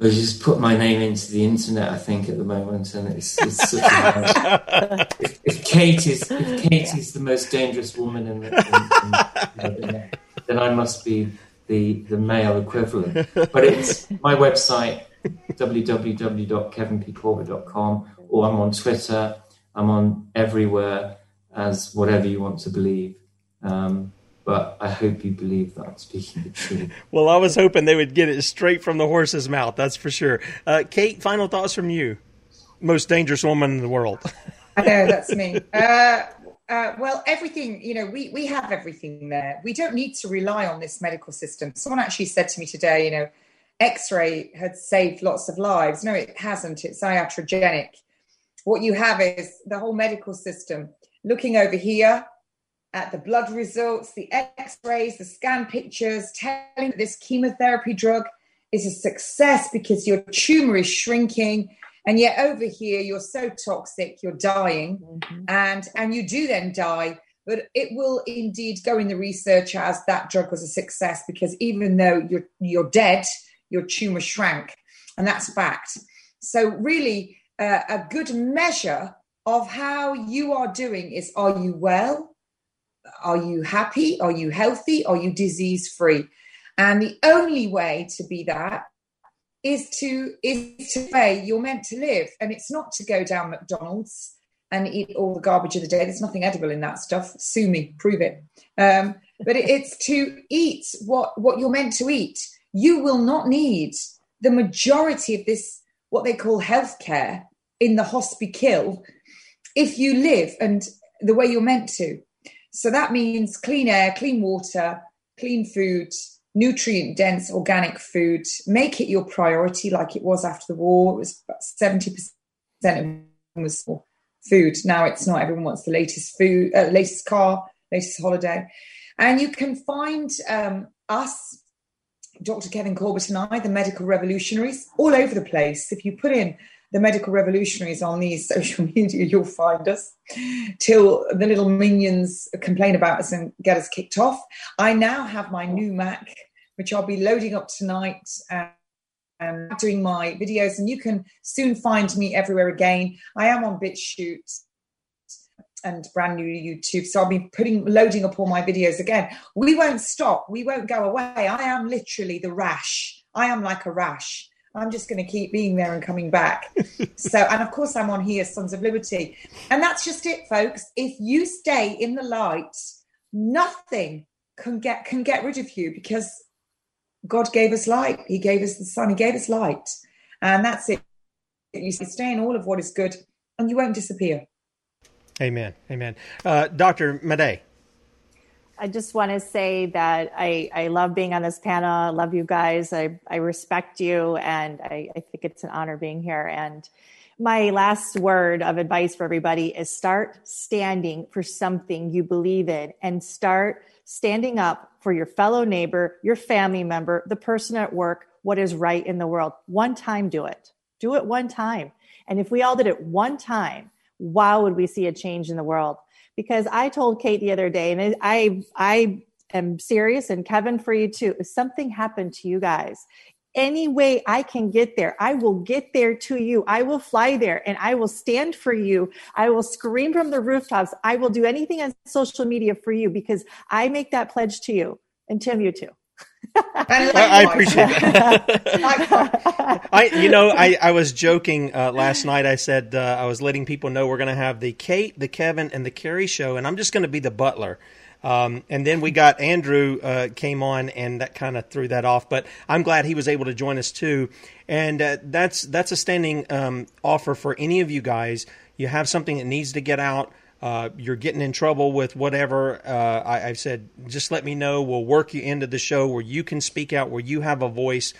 Speaker 4: I just put my name into the internet, I think, at the moment, and it's, it's such a, if, if, Kate is if Kate is the most dangerous woman in, the, in, in, in, then I must be the the male equivalent. But it's my website www.kevinpcorbett.com, or I'm on Twitter. I'm on everywhere as whatever you want to believe. Um, but I hope you believe that I'm speaking the truth.
Speaker 1: well, I was hoping they would get it straight from the horse's mouth. That's for sure. Uh, Kate, final thoughts from you. Most dangerous woman in the world.
Speaker 2: I know that's me. Uh, uh, well, everything you know, we we have everything there. We don't need to rely on this medical system. Someone actually said to me today, you know, X-ray had saved lots of lives. No, it hasn't. It's iatrogenic. What you have is the whole medical system looking over here at the blood results, the x rays, the scan pictures, telling that this chemotherapy drug is a success because your tumor is shrinking. And yet over here, you're so toxic, you're dying, mm-hmm. and, and you do then die. But it will indeed go in the research as that drug was a success because even though you're, you're dead, your tumor shrank. And that's fact. So, really, uh, a good measure of how you are doing is are you well? Are you happy? Are you healthy? Are you disease free? And the only way to be that is to is to way you're meant to live. And it's not to go down McDonald's and eat all the garbage of the day. There's nothing edible in that stuff. Sue me, prove it. Um, but it's to eat what what you're meant to eat. You will not need the majority of this what they call healthcare in the hospital if you live and the way you're meant to. So that means clean air, clean water, clean food, nutrient dense organic food. Make it your priority, like it was after the war. It was about seventy percent of was food. Now it's not. Everyone wants the latest food, uh, latest car, latest holiday, and you can find um, us. Dr. Kevin Corbett and I, the medical revolutionaries, all over the place. If you put in the medical revolutionaries on these social media, you'll find us till the little minions complain about us and get us kicked off. I now have my new Mac, which I'll be loading up tonight and doing my videos, and you can soon find me everywhere again. I am on BitChute and brand new YouTube. So I'll be putting loading up all my videos again. We won't stop. We won't go away. I am literally the rash. I am like a rash. I'm just going to keep being there and coming back. so, and of course, I'm on here, Sons of Liberty. And that's just it, folks. If you stay in the light, nothing can get can get rid of you because God gave us light. He gave us the sun. He gave us light. And that's it. You stay in all of what is good and you won't disappear.
Speaker 1: Amen. Amen. Uh, Dr. Madej.
Speaker 5: I just want to say that I, I love being on this panel. I love you guys. I, I respect you, and I, I think it's an honor being here. And my last word of advice for everybody is start standing for something you believe in and start standing up for your fellow neighbor, your family member, the person at work, what is right in the world. One time, do it. Do it one time. And if we all did it one time, wow, would we see a change in the world? Because I told Kate the other day, and I I am serious, and Kevin for you too. If something happened to you guys, any way I can get there, I will get there to you. I will fly there and I will stand for you. I will scream from the rooftops. I will do anything on social media for you because I make that pledge to you. And Tim, you too.
Speaker 1: I, appreciate that. I, you know, I, I was joking uh, last night. I said uh, I was letting people know we're going to have the Kate, the Kevin, and the Carrie show, and I'm just going to be the butler. Um, and then we got Andrew uh, came on, and that kind of threw that off. But I'm glad he was able to join us too. And uh, that's that's a standing um, offer for any of you guys. You have something that needs to get out uh, you're getting in trouble with whatever, uh, I, have said, just let me know. We'll work you into the show where you can speak out, where you have a voice.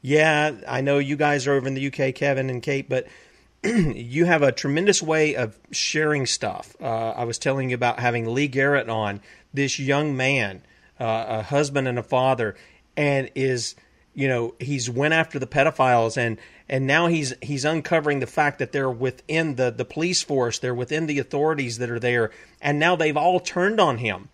Speaker 1: Yeah, I know you guys are over in the UK, Kevin and Kate, but you have a tremendous way of sharing stuff. Uh, I was telling you about having Lee Garrett on, this young man, uh, a husband and a father, and is you know he's went after the pedophiles and and now he's he's uncovering the fact that they're within the the police force they're within the authorities that are there and now they've all turned on him.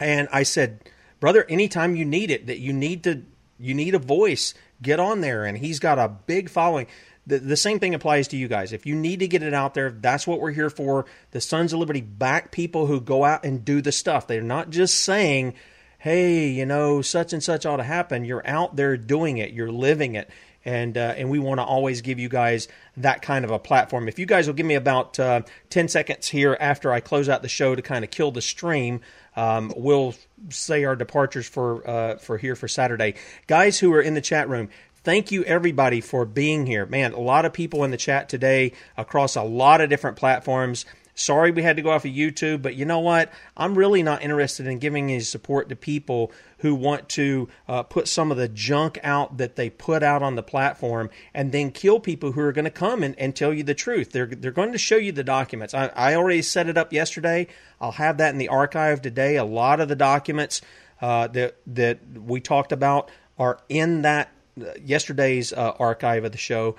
Speaker 1: And i said brother anytime you need it that you need to you need a voice get on there. And he's got a big following. The, the same thing applies to you guys. If you need to get it out there that's what we're here for. The sons of liberty back people who go out and do the stuff. They're not just saying hey, you know, such and such ought to happen. You're out there doing it, you're living it. And, uh, and we want to always give you guys that kind of a platform. If you guys will give me about uh, 10 seconds here after I close out the show to kind of kill the stream, um, we'll say our departures for, uh, for here for Saturday. Guys who are in the chat room, thank you everybody for being here. Man, a lot of people in the chat today across a lot of different platforms. Sorry we had to go off of YouTube, but you know what? I'm really not interested in giving any support to people who want to uh, put some of the junk out that they put out on the platform and then kill people who are going to come and, and tell you the truth. They're, they're going to show you the documents. I, I already set it up yesterday. I'll have that in the archive today. A lot of the documents uh, that, that we talked about are in that uh, yesterday's uh, archive of the show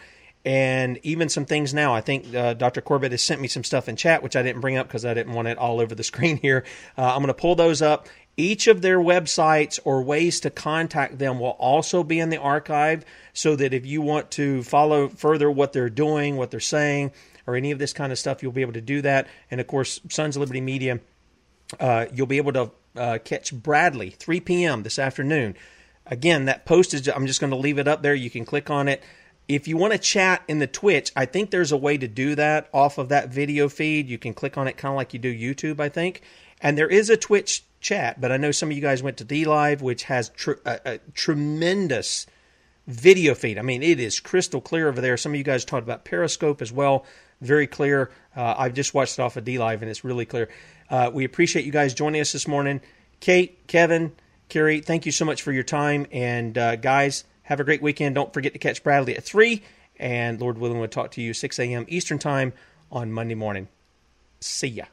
Speaker 1: and even some things now. I think uh, Dr. Corbett has sent me some stuff in chat, which I didn't bring up because I didn't want it all over the screen here. Uh, I'm going to pull those up. Each of their websites or ways to contact them will also be in the archive so that if you want to follow further what they're doing, what they're saying, or any of this kind of stuff, you'll be able to do that. And of course, Sons of Liberty Media, uh, you'll be able to uh, catch Bradley 3 p.m. this afternoon. Again, that post is. I'm just going to leave it up there. You can click on it. If you want to chat in the Twitch, I think there's a way to do that off of that video feed. You can click on it kind of like you do YouTube, I think. And there is a Twitch chat, but I know some of you guys went to DLive, which has tr- a, a tremendous video feed. I mean, it is crystal clear over there. Some of you guys talked about Periscope as well. Very clear. Uh, I've just watched it off of DLive, and it's really clear. Uh, we appreciate you guys joining us this morning. Kate, Kevin, Carrie, thank you so much for your time. And uh, guys, have a great weekend. Don't forget to catch Bradley at 3. And Lord willing, we'll talk to you 6 a.m. Eastern Time on Monday morning. See ya.